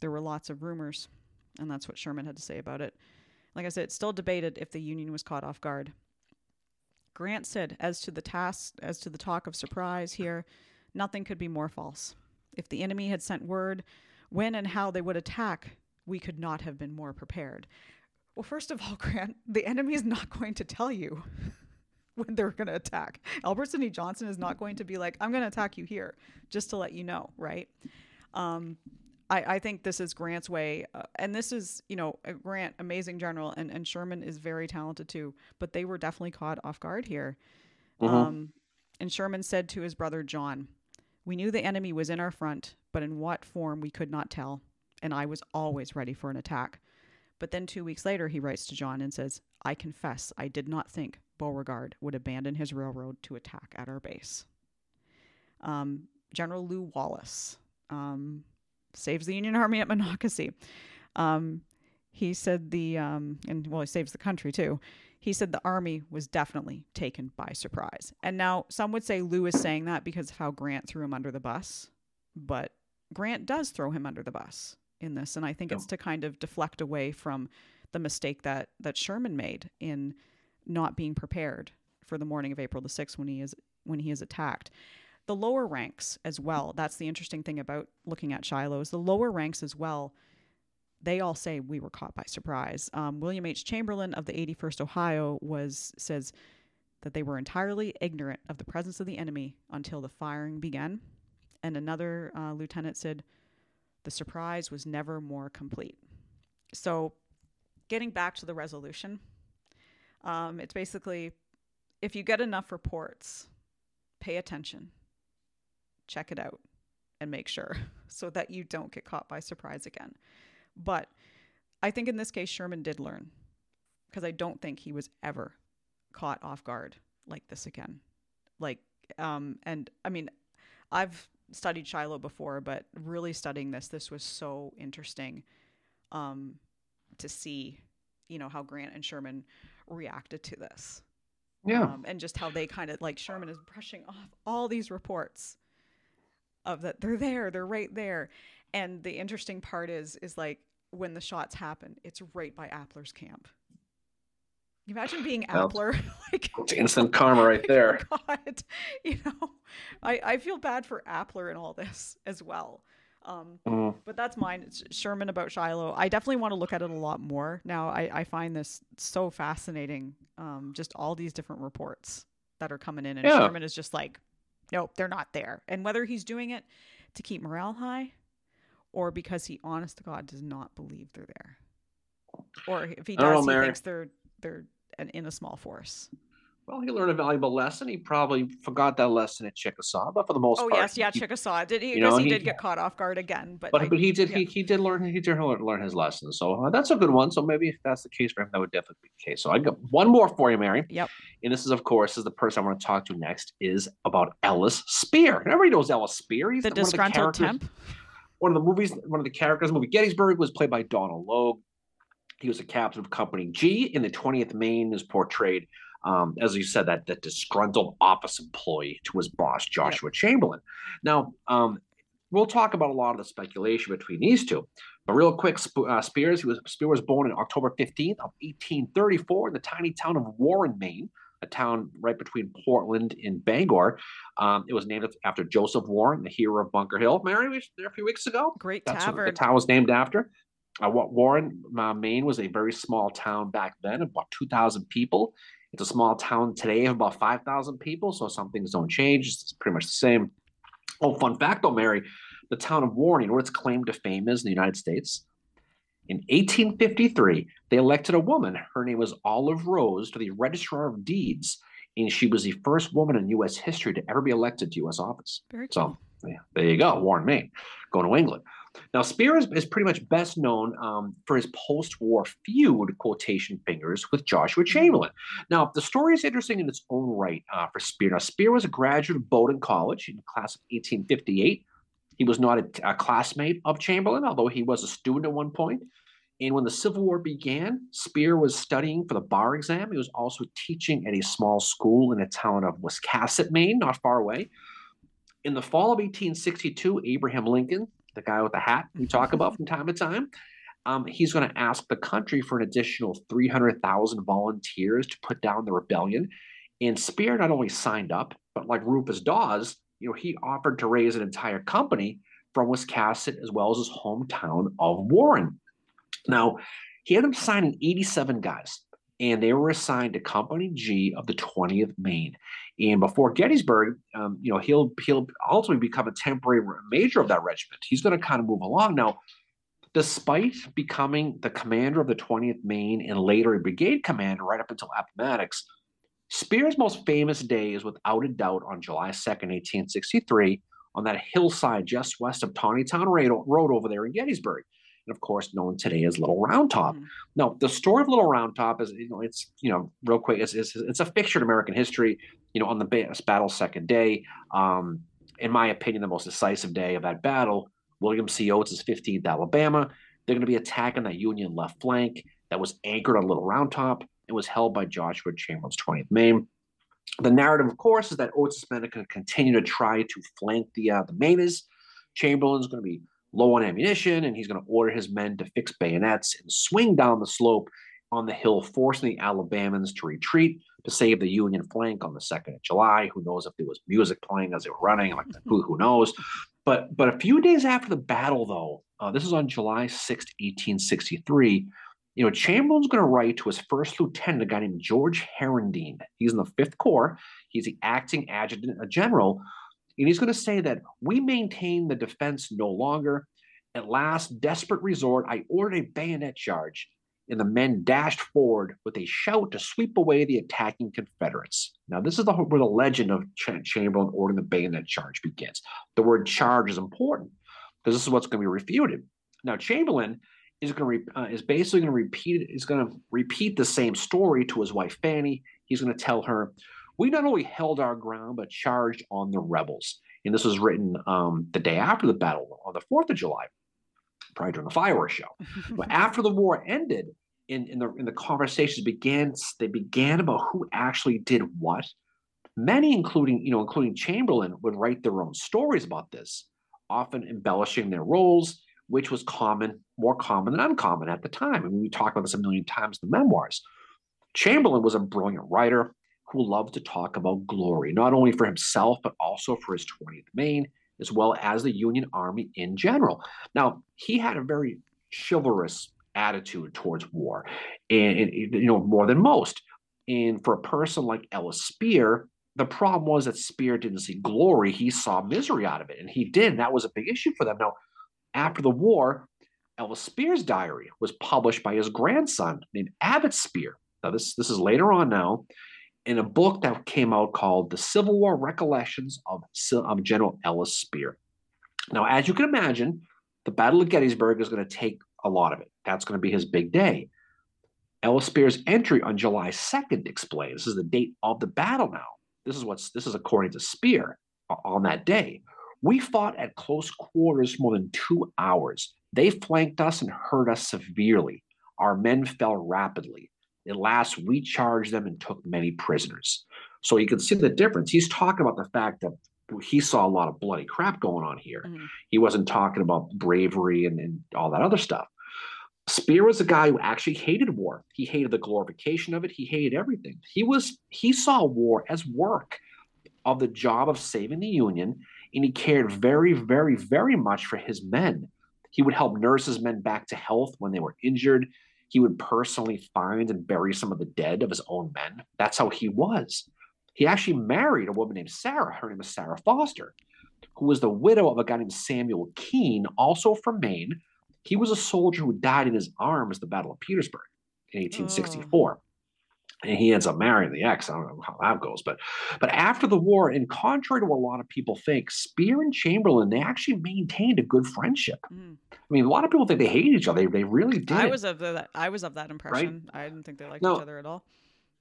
There were lots of rumors, and that's what Sherman had to say about it. Like I said, it's still debated if the Union was caught off guard. Grant said, as to the task, as to the talk of surprise here, nothing could be more false. If the enemy had sent word when and how they would attack, we could not have been more prepared. Well, first of all, Grant, the enemy is not going to tell you when they're going to attack. Albert Sidney Johnston is not going to be like, I'm going to attack you here, just to let you know, right? Um, I, I think this is Grant's way. Uh, and this is, you know, Grant, amazing general, and, and Sherman is very talented too, but they were definitely caught off guard here. Mm-hmm. Um, and Sherman said to his brother John, We knew the enemy was in our front, but in what form we could not tell, and I was always ready for an attack. But then two weeks later, he writes to John and says, I confess I did not think Beauregard would abandon his railroad to attack at our base. Um, General Lew Wallace um, saves the Union Army at Monocacy. Um, he said the, um, and well, he saves the country too. He said the army was definitely taken by surprise. And now some would say Lew is saying that because of how Grant threw him under the bus, but Grant does throw him under the bus in this. And I think it's to kind of deflect away from the mistake that, that Sherman made in not being prepared for the morning of April the 6th when he is when he is attacked. The lower ranks as well. That's the interesting thing about looking at Shiloh is the lower ranks as well. They all say we were caught by surprise. Um, William H. Chamberlain of the 81st Ohio was says that they were entirely ignorant of the presence of the enemy until the firing began. And another uh, lieutenant said the surprise was never more complete. So, getting back to the resolution, um, it's basically if you get enough reports, pay attention, check it out, and make sure so that you don't get caught by surprise again. But I think in this case, Sherman did learn because I don't think he was ever caught off guard like this again. Like, um, and I mean, I've studied Shiloh before, but really studying this, this was so interesting um, to see, you know, how Grant and Sherman reacted to this. Yeah. Um, and just how they kind of like Sherman is brushing off all these reports of that they're there, they're right there. And the interesting part is is like when the shots happen, it's right by Appler's camp. Imagine being Appler? like it's instant karma right there. God, you know, I I feel bad for Appler in all this as well. Um, mm. But that's mine. It's Sherman about Shiloh. I definitely want to look at it a lot more now. I, I find this so fascinating. Um, just all these different reports that are coming in, and yeah. Sherman is just like, nope, they're not there. And whether he's doing it to keep morale high, or because he, honest to God, does not believe they're there, or if he does, know, he thinks they're they're an, in a small force. Well, he learned a valuable lesson. He probably forgot that lesson at Chickasaw, but for the most oh, part, oh yes, yeah, he, Chickasaw. Did he? You know, he, he, did get caught off guard again, but but, but he did yeah. he, he did learn he did learn his lesson. So uh, that's a good one. So maybe if that's the case for him, that would definitely be the case. So I got one more for you, Mary. Yep. And this is, of course, is the person I want to talk to next is about Ellis Spear. Everybody knows Ellis Spear. He's the disgruntled temp. One of the movies, one of the characters, the movie Gettysburg was played by Donal Logue. He was a captain of Company G in the 20th Maine, is portrayed um, as you said, that that disgruntled office employee to his boss, Joshua Chamberlain. Now, um, we'll talk about a lot of the speculation between these two. But real quick, uh, Spears, he was Spear was born on October 15th of 1834 in the tiny town of Warren, Maine, a town right between Portland and Bangor. Um, it was named after Joseph Warren, the hero of Bunker Hill. Mary was there a few weeks ago. Great That's tavern. the town was named after. Uh, Warren, uh, Maine was a very small town back then, about 2,000 people. It's a small town today of about 5,000 people, so some things don't change. It's pretty much the same. Oh, fun fact though, Mary, the town of Warren, you know what its claim to fame is in the United States? In 1853, they elected a woman. Her name was Olive Rose to the Registrar of Deeds, and she was the first woman in U.S. history to ever be elected to U.S. office. Very cool. So, yeah, there you go, Warren, Maine, going to England. Now, Spear is, is pretty much best known um, for his post war feud, quotation fingers, with Joshua mm-hmm. Chamberlain. Now, the story is interesting in its own right uh, for Spear. Now, Spear was a graduate of Bowdoin College in the class of 1858. He was not a, a classmate of Chamberlain, although he was a student at one point. And when the Civil War began, Spear was studying for the bar exam. He was also teaching at a small school in the town of Wiscasset, Maine, not far away. In the fall of 1862, Abraham Lincoln the guy with the hat we talk about from time to time. Um, he's going to ask the country for an additional 300,000 volunteers to put down the rebellion. And Spear not only signed up, but like Rufus Dawes, you know, he offered to raise an entire company from Wiscasset as well as his hometown of Warren. Now, he had them signing 87 guys, and they were assigned to Company G of the 20th Maine. And before Gettysburg, um, you know, he'll he'll ultimately become a temporary major of that regiment. He's going to kind of move along now. Despite becoming the commander of the 20th Maine and later a brigade commander right up until Appomattox, Spear's most famous day is without a doubt on July 2nd, 1863, on that hillside just west of Taneytown Road over there in Gettysburg and of course known today as Little Round Top. Mm-hmm. Now, the story of Little Round Top is, you know, it's you know, real quick, it's, it's, it's a fixture in American history. You know, on the battle second day, um, in my opinion, the most decisive day of that battle, William C. Oates' 15th Alabama. They're going to be attacking that Union left flank that was anchored on Little Round Top and was held by Joshua Chamberlain's 20th Maine. The narrative, of course, is that Oates' men are going to continue to try to flank the uh, the Mainers. Chamberlain's going to be low on ammunition, and he's going to order his men to fix bayonets and swing down the slope on the hill, forcing the Alabamans to retreat to save the Union flank on the 2nd of July. Who knows if there was music playing as they were running? Like, who, who knows? But, but a few days after the battle, though, uh, this is on July 6th, 1863, you know, Chamberlain's going to write to his first lieutenant, a guy named George Herendeen. He's in the Fifth Corps. He's the acting adjutant general and he's going to say that we maintain the defense no longer. At last, desperate resort, I ordered a bayonet charge, and the men dashed forward with a shout to sweep away the attacking Confederates. Now, this is the, where the legend of Ch- Chamberlain ordering the bayonet charge begins. The word charge is important because this is what's going to be refuted. Now, Chamberlain is going to re- uh, is basically going to repeat is going to repeat the same story to his wife Fanny. He's going to tell her, we not only held our ground, but charged on the rebels. And this was written um, the day after the battle on the 4th of July, probably during the fireworks show. but after the war ended, in, in, the, in the conversations began, they began about who actually did what. Many, including, you know, including Chamberlain, would write their own stories about this, often embellishing their roles, which was common, more common than uncommon at the time. I mean, we talk about this a million times in the memoirs. Chamberlain was a brilliant writer who loved to talk about glory, not only for himself, but also for his 20th Maine, as well as the Union Army in general. Now, he had a very chivalrous attitude towards war, and, and you know, more than most. And for a person like Ellis Spear, the problem was that Spear didn't see glory, he saw misery out of it. And he did. And that was a big issue for them. Now, after the war, Ellis Spear's diary was published by his grandson named Abbott Spear. Now, this, this is later on now in a book that came out called The Civil War Recollections of, of General Ellis Spear. Now, as you can imagine, the Battle of Gettysburg is going to take a lot of it. That's going to be his big day. Ellis Spear's entry on July 2nd explains this is the date of the battle now. This is what's this is according to Spear on that day. We fought at close quarters for more than two hours. They flanked us and hurt us severely. Our men fell rapidly. At last, we charged them and took many prisoners. So you can see the difference. He's talking about the fact that he saw a lot of bloody crap going on here. Mm-hmm. He wasn't talking about bravery and, and all that other stuff. Spear was a guy who actually hated war. He hated the glorification of it. He hated everything. He was he saw war as work of the job of saving the Union, and he cared very, very, very much for his men. He would help nurse his men back to health when they were injured. He would personally find and bury some of the dead of his own men. That's how he was. He actually married a woman named Sarah. Her name was Sarah Foster, who was the widow of a guy named Samuel Keene, also from Maine, he was a soldier who died in his arms at the Battle of Petersburg in 1864. Oh. Mm. And he ends up marrying the ex. I don't know how that goes, but but after the war, and contrary to what a lot of people think, Spear and Chamberlain they actually maintained a good friendship. Mm. I mean, a lot of people think they hate each other. They, they really did. I was of that. I was of that impression. Right? I didn't think they liked now, each other at all.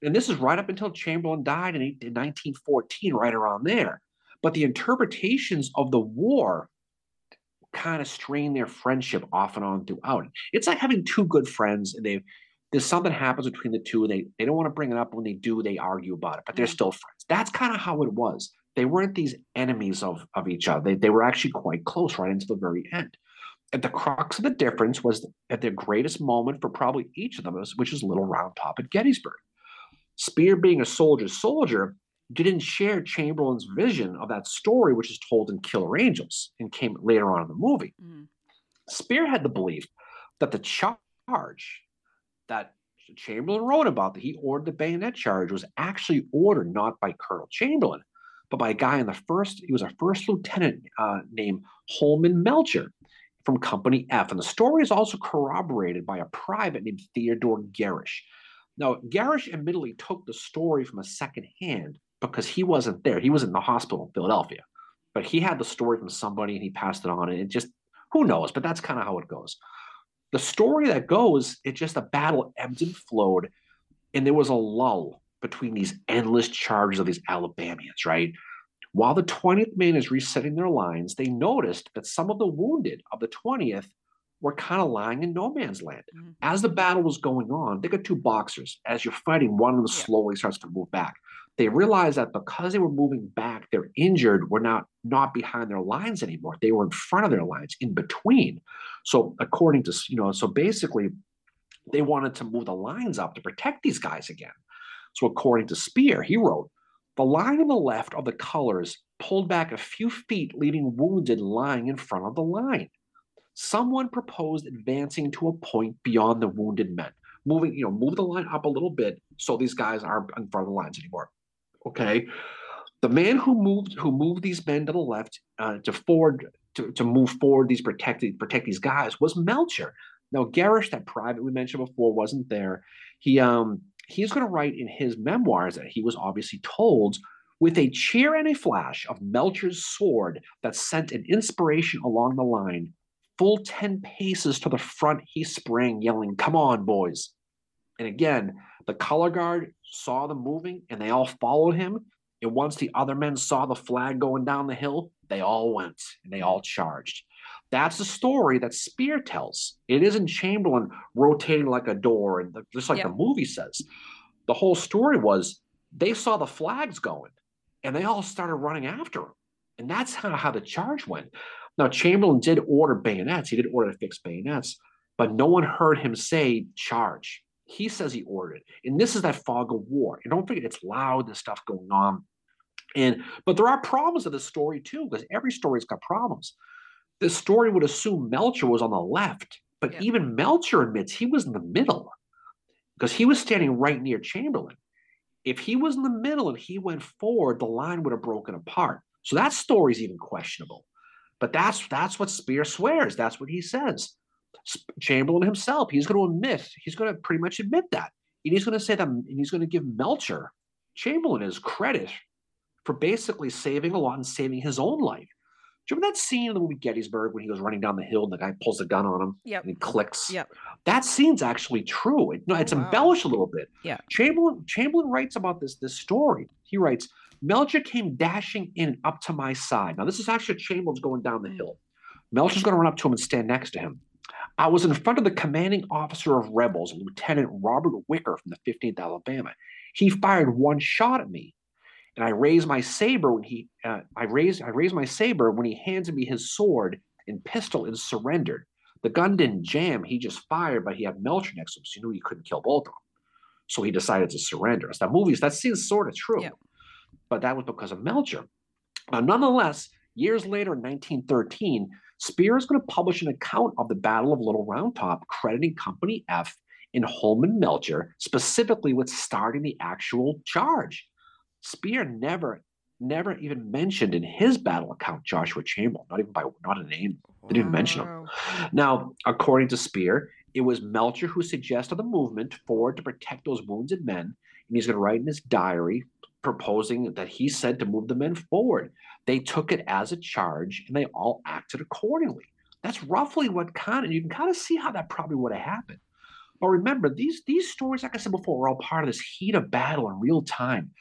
And this is right up until Chamberlain died in, in 1914, right around there. But the interpretations of the war kind of strain their friendship off and on throughout. It's like having two good friends and they there's something happens between the two and they they don't want to bring it up when they do they argue about it but they're still friends. That's kind of how it was. They weren't these enemies of of each other. They, they were actually quite close right into the very end. And the crux of the difference was at their greatest moment for probably each of them which is little round top at gettysburg. Spear being a soldier's soldier didn't share Chamberlain's vision of that story, which is told in Killer Angels and came later on in the movie. Mm-hmm. Spear had the belief that the charge that Chamberlain wrote about, that he ordered the bayonet charge, was actually ordered not by Colonel Chamberlain, but by a guy in the first, he was a first lieutenant uh, named Holman Melcher from Company F. And the story is also corroborated by a private named Theodore Gerrish. Now, Gerrish admittedly took the story from a second hand, because he wasn't there. He was in the hospital in Philadelphia, but he had the story from somebody and he passed it on. And it just, who knows? But that's kind of how it goes. The story that goes, it just a battle ebbed and flowed, and there was a lull between these endless charges of these Alabamians, right? While the 20th man is resetting their lines, they noticed that some of the wounded of the 20th were kind of lying in no man's land. Mm-hmm. As the battle was going on, they got two boxers. As you're fighting, one of them yeah. slowly starts to move back they realized that because they were moving back, their injured were not not behind their lines anymore. They were in front of their lines, in between. So according to you know, so basically, they wanted to move the lines up to protect these guys again. So according to Spear, he wrote, the line on the left of the colors pulled back a few feet, leaving wounded lying in front of the line. Someone proposed advancing to a point beyond the wounded men, moving, you know, move the line up a little bit so these guys aren't in front of the lines anymore. Okay, the man who moved who moved these men to the left uh, to forward to, to move forward these protect protect these guys was Melcher. Now Gerrish, that private we mentioned before, wasn't there. He um he's going to write in his memoirs that he was obviously told with a cheer and a flash of Melcher's sword that sent an inspiration along the line. Full 10 paces to the front, he sprang, yelling, Come on, boys. And again, the color guard saw them moving and they all followed him. And once the other men saw the flag going down the hill, they all went and they all charged. That's the story that Spear tells. It isn't Chamberlain rotating like a door and the, just like the movie says. The whole story was they saw the flags going and they all started running after him. And that's how, how the charge went. Now, Chamberlain did order bayonets. He did order to fix bayonets, but no one heard him say charge. He says he ordered it. And this is that fog of war. And don't forget, it's loud, there's stuff going on. And but there are problems with the story too, because every story's got problems. This story would assume Melcher was on the left, but yeah. even Melcher admits he was in the middle because he was standing right near Chamberlain. If he was in the middle and he went forward, the line would have broken apart. So that story's even questionable. But that's that's what Spear swears. That's what he says. Chamberlain himself, he's going to admit, he's going to pretty much admit that. And he's going to say that, and he's going to give Melcher, Chamberlain, his credit for basically saving a lot and saving his own life. Do you remember that scene in the movie Gettysburg when he goes running down the hill and the guy pulls a gun on him yep. and he clicks? Yep. That scene's actually true. It, no, it's wow. embellished a little bit. Yeah. Chamberlain Chamberlain writes about this this story. He writes, Melcher came dashing in up to my side. Now, this is actually Chamberlain's going down the hmm. hill. Melcher's going to run up to him and stand next to him. I was in front of the commanding officer of rebels, Lieutenant Robert Wicker from the 15th Alabama. He fired one shot at me, and I raised my saber when he uh, I raised I raised my saber when he handed me his sword and pistol and surrendered. The gun didn't jam; he just fired, but he had Melcher next to him, so he knew he couldn't kill both of them. So he decided to surrender. So that movie's that seems sort of true. Yeah but that was because of Melcher. Now, nonetheless, years later in 1913, Spear is going to publish an account of the Battle of Little Round Top, crediting Company F in Holman Melcher, specifically with starting the actual charge. Spear never, never even mentioned in his battle account Joshua Chamberlain, not even by not a name. They didn't mention him. Now, according to Spear, it was Melcher who suggested the movement forward to protect those wounded men, and he's going to write in his diary proposing that he said to move the men forward. They took it as a charge and they all acted accordingly. That's roughly what kind of you can kind of see how that probably would have happened. But remember, these these stories, like I said before, are all part of this heat of battle in real time.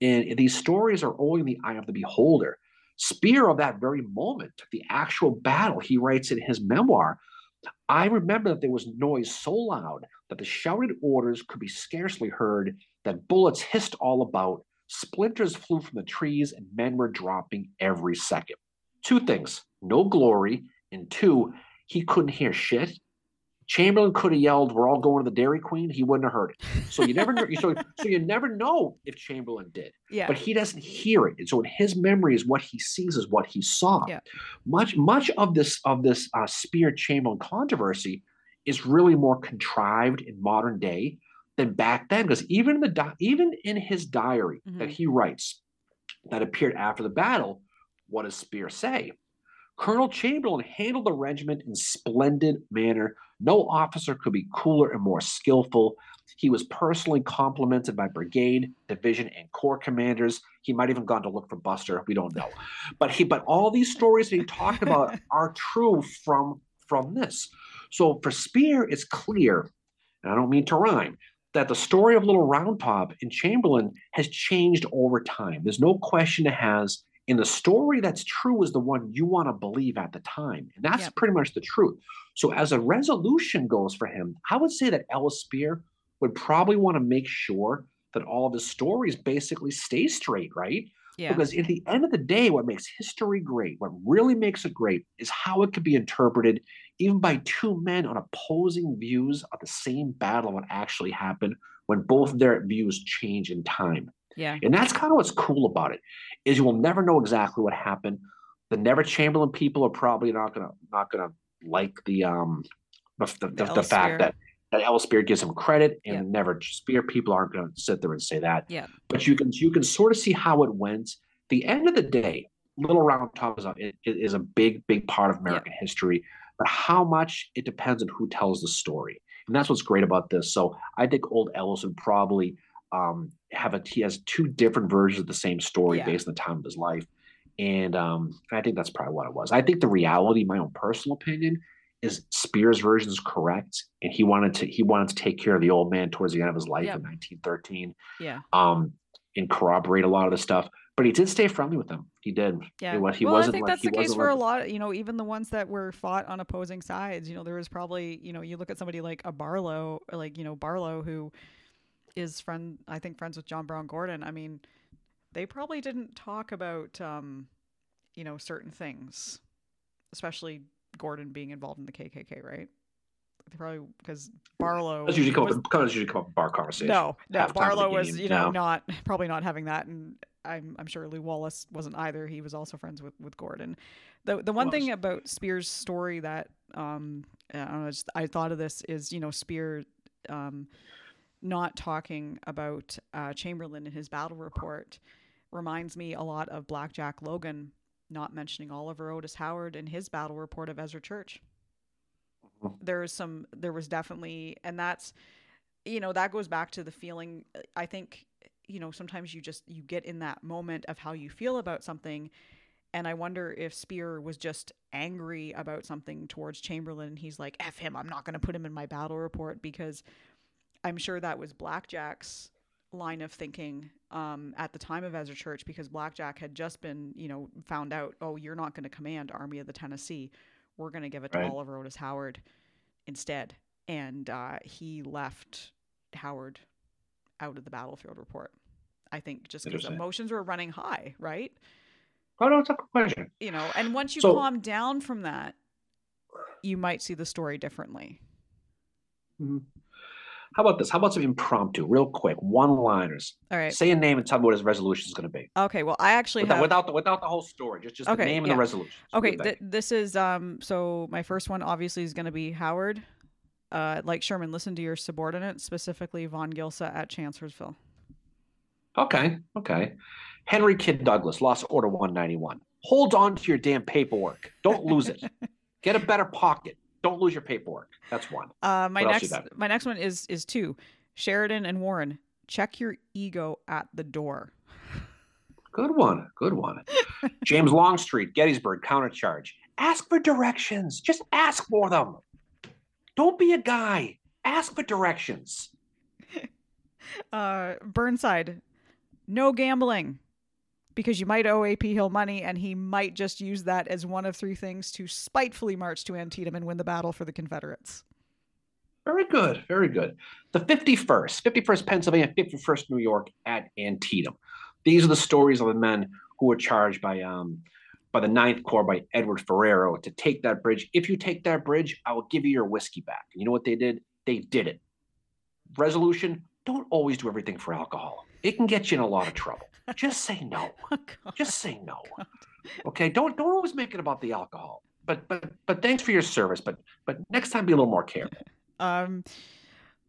And these stories are only in the eye of the beholder. Spear of that very moment, the actual battle, he writes in his memoir. I remember that there was noise so loud that the shouted orders could be scarcely heard, that bullets hissed all about, Splinters flew from the trees and men were dropping every second. Two things no glory, and two, he couldn't hear shit. Chamberlain could have yelled, "We're all going to the Dairy Queen." He wouldn't have heard it. So you never know. so, so you never know if Chamberlain did. Yeah. But he doesn't hear it, and so in his memory is what he sees is what he saw. Yeah. Much much of this of this uh, Spear Chamberlain controversy is really more contrived in modern day than back then because even in the di- even in his diary mm-hmm. that he writes that appeared after the battle what does spear say? Colonel chamberlain handled the regiment in splendid manner. No officer could be cooler and more skillful. He was personally complimented by brigade division and corps commanders. He might even gone to look for buster. We don't know. But he but all these stories that he talked about are true from from this. So for spear it's clear and i don't mean to rhyme that the story of Little Round Top in Chamberlain has changed over time. There's no question it has. And the story that's true is the one you want to believe at the time. And that's yep. pretty much the truth. So, as a resolution goes for him, I would say that Ellis Spear would probably want to make sure that all of his stories basically stay straight, right? Yeah. Because at the end of the day, what makes history great, what really makes it great, is how it can be interpreted even by two men on opposing views of the same battle what actually happened when both their views change in time. Yeah. And that's kind of what's cool about it, is you will never know exactly what happened. The Never Chamberlain people are probably not gonna not gonna like the um the, the, the, the fact that that Ellis Spear gives him credit and yeah. Never Spear people aren't going to sit there and say that. Yeah. But you can you can sort of see how it went. The end of the day, Little Round Top is a, is a big big part of American yeah. history but how much it depends on who tells the story. And that's what's great about this. So I think old Ellis would probably um, have a he has two different versions of the same story yeah. based on the time of his life. And um, I think that's probably what it was. I think the reality, my own personal opinion, is Spears' version is correct, and he wanted to he wanted to take care of the old man towards the end of his life yep. in 1913. Yeah. Um, and corroborate a lot of the stuff but he did stay friendly with them. He did. Yeah. He, he well, wasn't I think like, that's the case for like, a lot. You know, even the ones that were fought on opposing sides. You know, there was probably you know you look at somebody like a Barlow, or like you know Barlow, who is friend I think friends with John Brown Gordon. I mean, they probably didn't talk about um, you know certain things, especially Gordon being involved in the KKK, right? They probably because Barlow. That's usually come was, up. That's usually come up in bar conversation. No, no. halftime of the Barlow was, you know, no. not probably not having that, and I'm I'm sure Lew Wallace wasn't either. He was also friends with with Gordon. The the one thing about Spears' story that um I don't know, just, I thought of this is you know Spear um not talking about uh, Chamberlain in his battle report reminds me a lot of Blackjack Logan not mentioning Oliver Otis Howard in his battle report of Ezra Church. Mhm. There was some there was definitely and that's you know that goes back to the feeling I think you know sometimes you just you get in that moment of how you feel about something and I wonder if Spear was just angry about something towards Chamberlain and he's like F him I'm not going to put him in my battle report because I'm sure that was Blackjack's line of thinking um, at the time of Ezra Church because Blackjack had just been, you know, found out, oh, you're not going to command Army of the Tennessee. We're going to give it to Right. Oliver Otis Howard instead. And uh, he left Howard out of the battlefield report. I think just because emotions were running high, right? Oh no, it's a question. You know, and once you So- calm down from that, you might see the story differently. Mhm. How about this? How about some impromptu, real quick, one-liners? All right. Say a name and tell me what his resolution is going to be. Okay. Well, I actually Without, have. without the without the whole story, just just Okay, the name and the resolution. Okay, What do you th- this is um. So my first one obviously is going to be Howard. Uh, like Sherman, listen to your subordinates, specifically Von Gilsa at Chancellorsville. Okay, okay. Henry Kyd Douglas, Lost Order 191. Hold on to your damn paperwork. Don't lose it. Get a better pocket. Don't lose your paperwork. That's one. Uh, my What next my next one is is two. Sheridan and Warren, check your ego at the door. Good one. Good one. James Longstreet, Gettysburg, countercharge. Ask for directions. Just ask for them. Don't be a guy. Ask for directions. Uh, Burnside, no gambling, because you might owe AP Hill money, and he might just use that as one of three things to spitefully march to Antietam and win the battle for the Confederates. Very good. Very good. The 51st, 51st Pennsylvania, 51st New York at Antietam. These are the stories of the men who were charged by um by the Ninth Corps by Edward Ferrero to take that bridge. If you take that bridge, I will give you your whiskey back. You know what they did? They did it. Resolution: Don't always do everything for alcohol. It can get you in a lot of trouble. Just say no. Oh, Just say no. Okay. Don't don't always make it about the alcohol. But but but thanks for your service. But but next time be a little more careful. Um,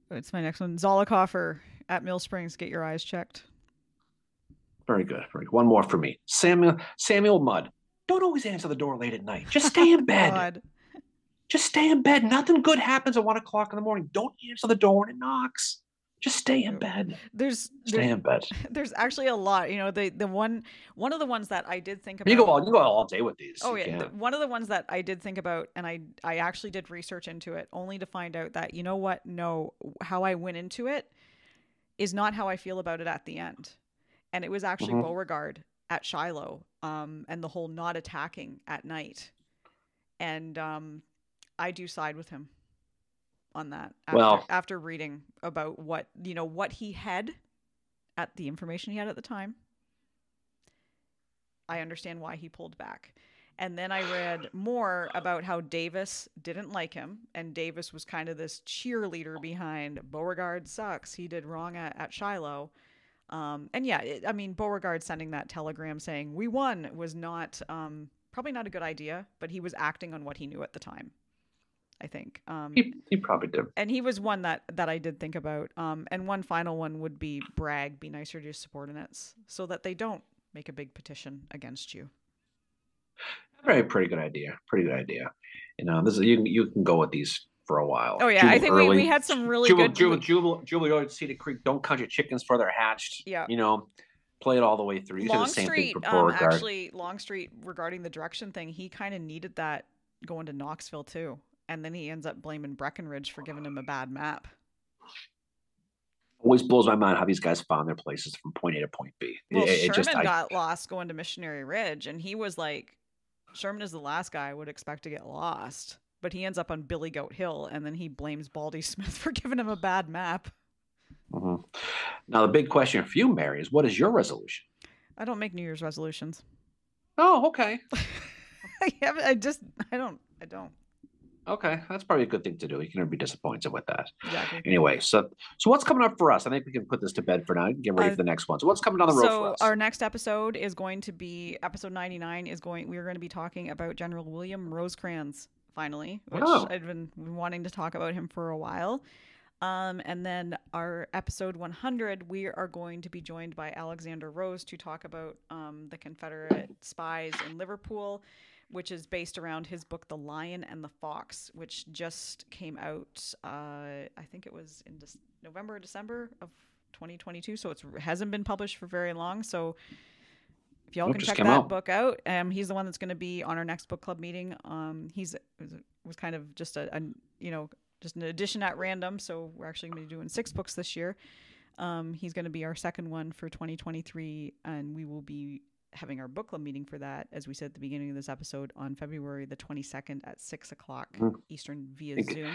what's my next one? Zollicoffer at Mill Springs. Get your eyes checked. Very good. Very good. One more for me. Samuel Samuel Mudd. Don't always answer the door late at night. Just stay in bed. God. Just stay in bed. Nothing good happens at one o'clock in the morning. Don't answer the door when it knocks. Just stay in bed. There's Stay there, in bed. there's actually a lot. You know, the the one one of the ones that I did think about. You go all you go all day with these. Oh yeah, the, one of the ones that I did think about, and I I actually did research into it, only to find out that you know what? No, how I went into it is not how I feel about it at the end, and it was actually Mhm. Beauregard at Shiloh, um, and the whole not attacking at night, and um, I do side with him on that. After, Well- after reading about what you know what he had at the information he had at the time, I understand why he pulled back. And then I read more about how Davis didn't like him, and Davis was kind of this cheerleader behind Beauregard sucks. He did wrong at, at Shiloh. Um, and yeah, it, I mean, Beauregard sending that telegram saying we won was not um, probably not a good idea, but he was acting on what he knew at the time. I think. Um, He, he probably did. and he was one that that I did think about. Um, and one final one would be Bragg, be nicer to your subordinates, so that they don't make a big petition against you. Very pretty good idea. Pretty good idea. You know, this is you. You can go with these for a while. Oh yeah, I think we, early. we had some really Jubal, good. Jubal, Jubal, Jubal, Jubal, Cedar Creek. Don't count your chickens before they're hatched. Yeah. You know, play it all the way through. You said the same Longstreet, um, actually, Longstreet regarding the direction thing, he kind of needed that going to Knoxville too, and then he ends up blaming Breckinridge for giving him a bad map. Always blows my mind how these guys found their places from point A to point B. Well, It- it Sherman just, I- got lost going to Missionary Ridge, and he was like, Sherman is the last guy I would expect to get lost, but he ends up on Billy Goat Hill, and then he blames Baldy Smith for giving him a bad map. Mhm. Now the big question for you, Mary, is what is your resolution? I don't make New Year's resolutions. Oh, okay. I haven't- I just, I don't, I don't. Okay, that's probably a good thing to do. You can never be disappointed with that. Exactly. Anyway, so so what's coming up for us? I think we can put this to bed for now. Get ready Uh, for the next one. So what's coming down the road so for us? our next episode is going to be episode 99 is going we are going to be talking about general william rosecrans finally which Oh. i've been wanting to talk about him for a while. Um, and then our episode 100 we are going to be joined by alexander rose to talk about um, the confederate spies in liverpool which is based around his book the lion and the fox which just came out uh, i think it was in Dec- november or december of 2022 so it hasn't been published for very long. So if y'all can check that out. book out um he's the one that's going to be on our next book club meeting um he's was, kind of just a, a you know just an addition at random so we're actually going to be doing six books this year um he's going to be our second one for 2023 and we will be having our book club meeting for that as we said at the beginning of this episode on february the 22nd at six o'clock Mm. eastern via Think- zoom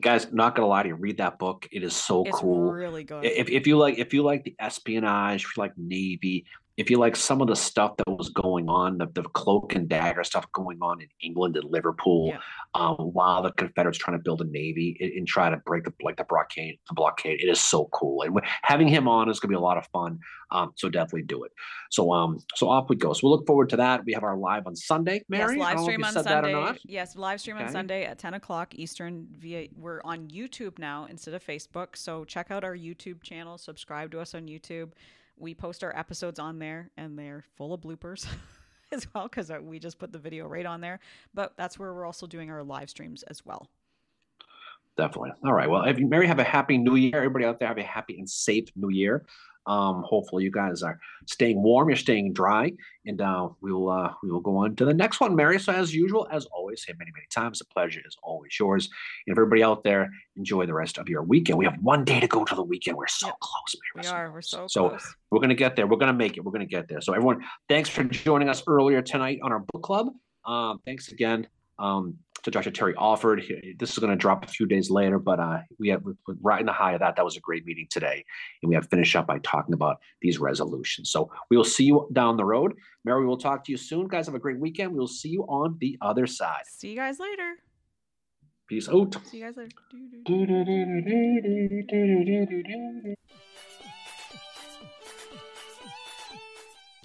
Guys, not gonna lie to you, read that book. It is so it's cool. really good if, if you like if you like the espionage if you like navy if you like some of the stuff that was going on the, the cloak and dagger stuff going on in england and liverpool Yeah. um, while the confederates trying to build a navy and, and try to break the like the blockade the blockade it is so cool and having him on is going to be a lot of fun um, so definitely do it so um so off we go so we'll look forward to that we have our live on sunday mary Yes, live don't know if stream on Sunday. Yes, live stream on Sunday at 10 o'clock Eastern via we're on YouTube now instead of Facebook. So check out our YouTube channel, subscribe to us on YouTube. We post our episodes on there and they're full of bloopers as well because uh, we just put the video right on there. But that's where we're also doing our live streams as well. Definitely. All right. Well, Mary, have a happy new year. Everybody out there have a happy and safe new year. Um, hopefully you guys are staying warm, you're staying dry, and uh, we will uh, we will go on to the next one, Mary. So as usual, as always, say many, many times, the pleasure is always yours. And everybody out there, enjoy the rest of your weekend. We have one day to go to the weekend. We're so close, Mary. We are. We're so, So close. we're gonna get there. We're gonna make it. We're gonna get there. So everyone, thanks for joining us earlier tonight on our book club. Um, thanks again um, to Dr. Terry Alford. This is gonna drop a few days later, but uh, we have right in the high of that. That was a great meeting today, and we have finished up by talking about these resolutions. So we will see you down the road. Mary, we'll talk to you soon, guys. Have a great weekend. We will see you on the other side. See you guys later. Peace out. See you guys later.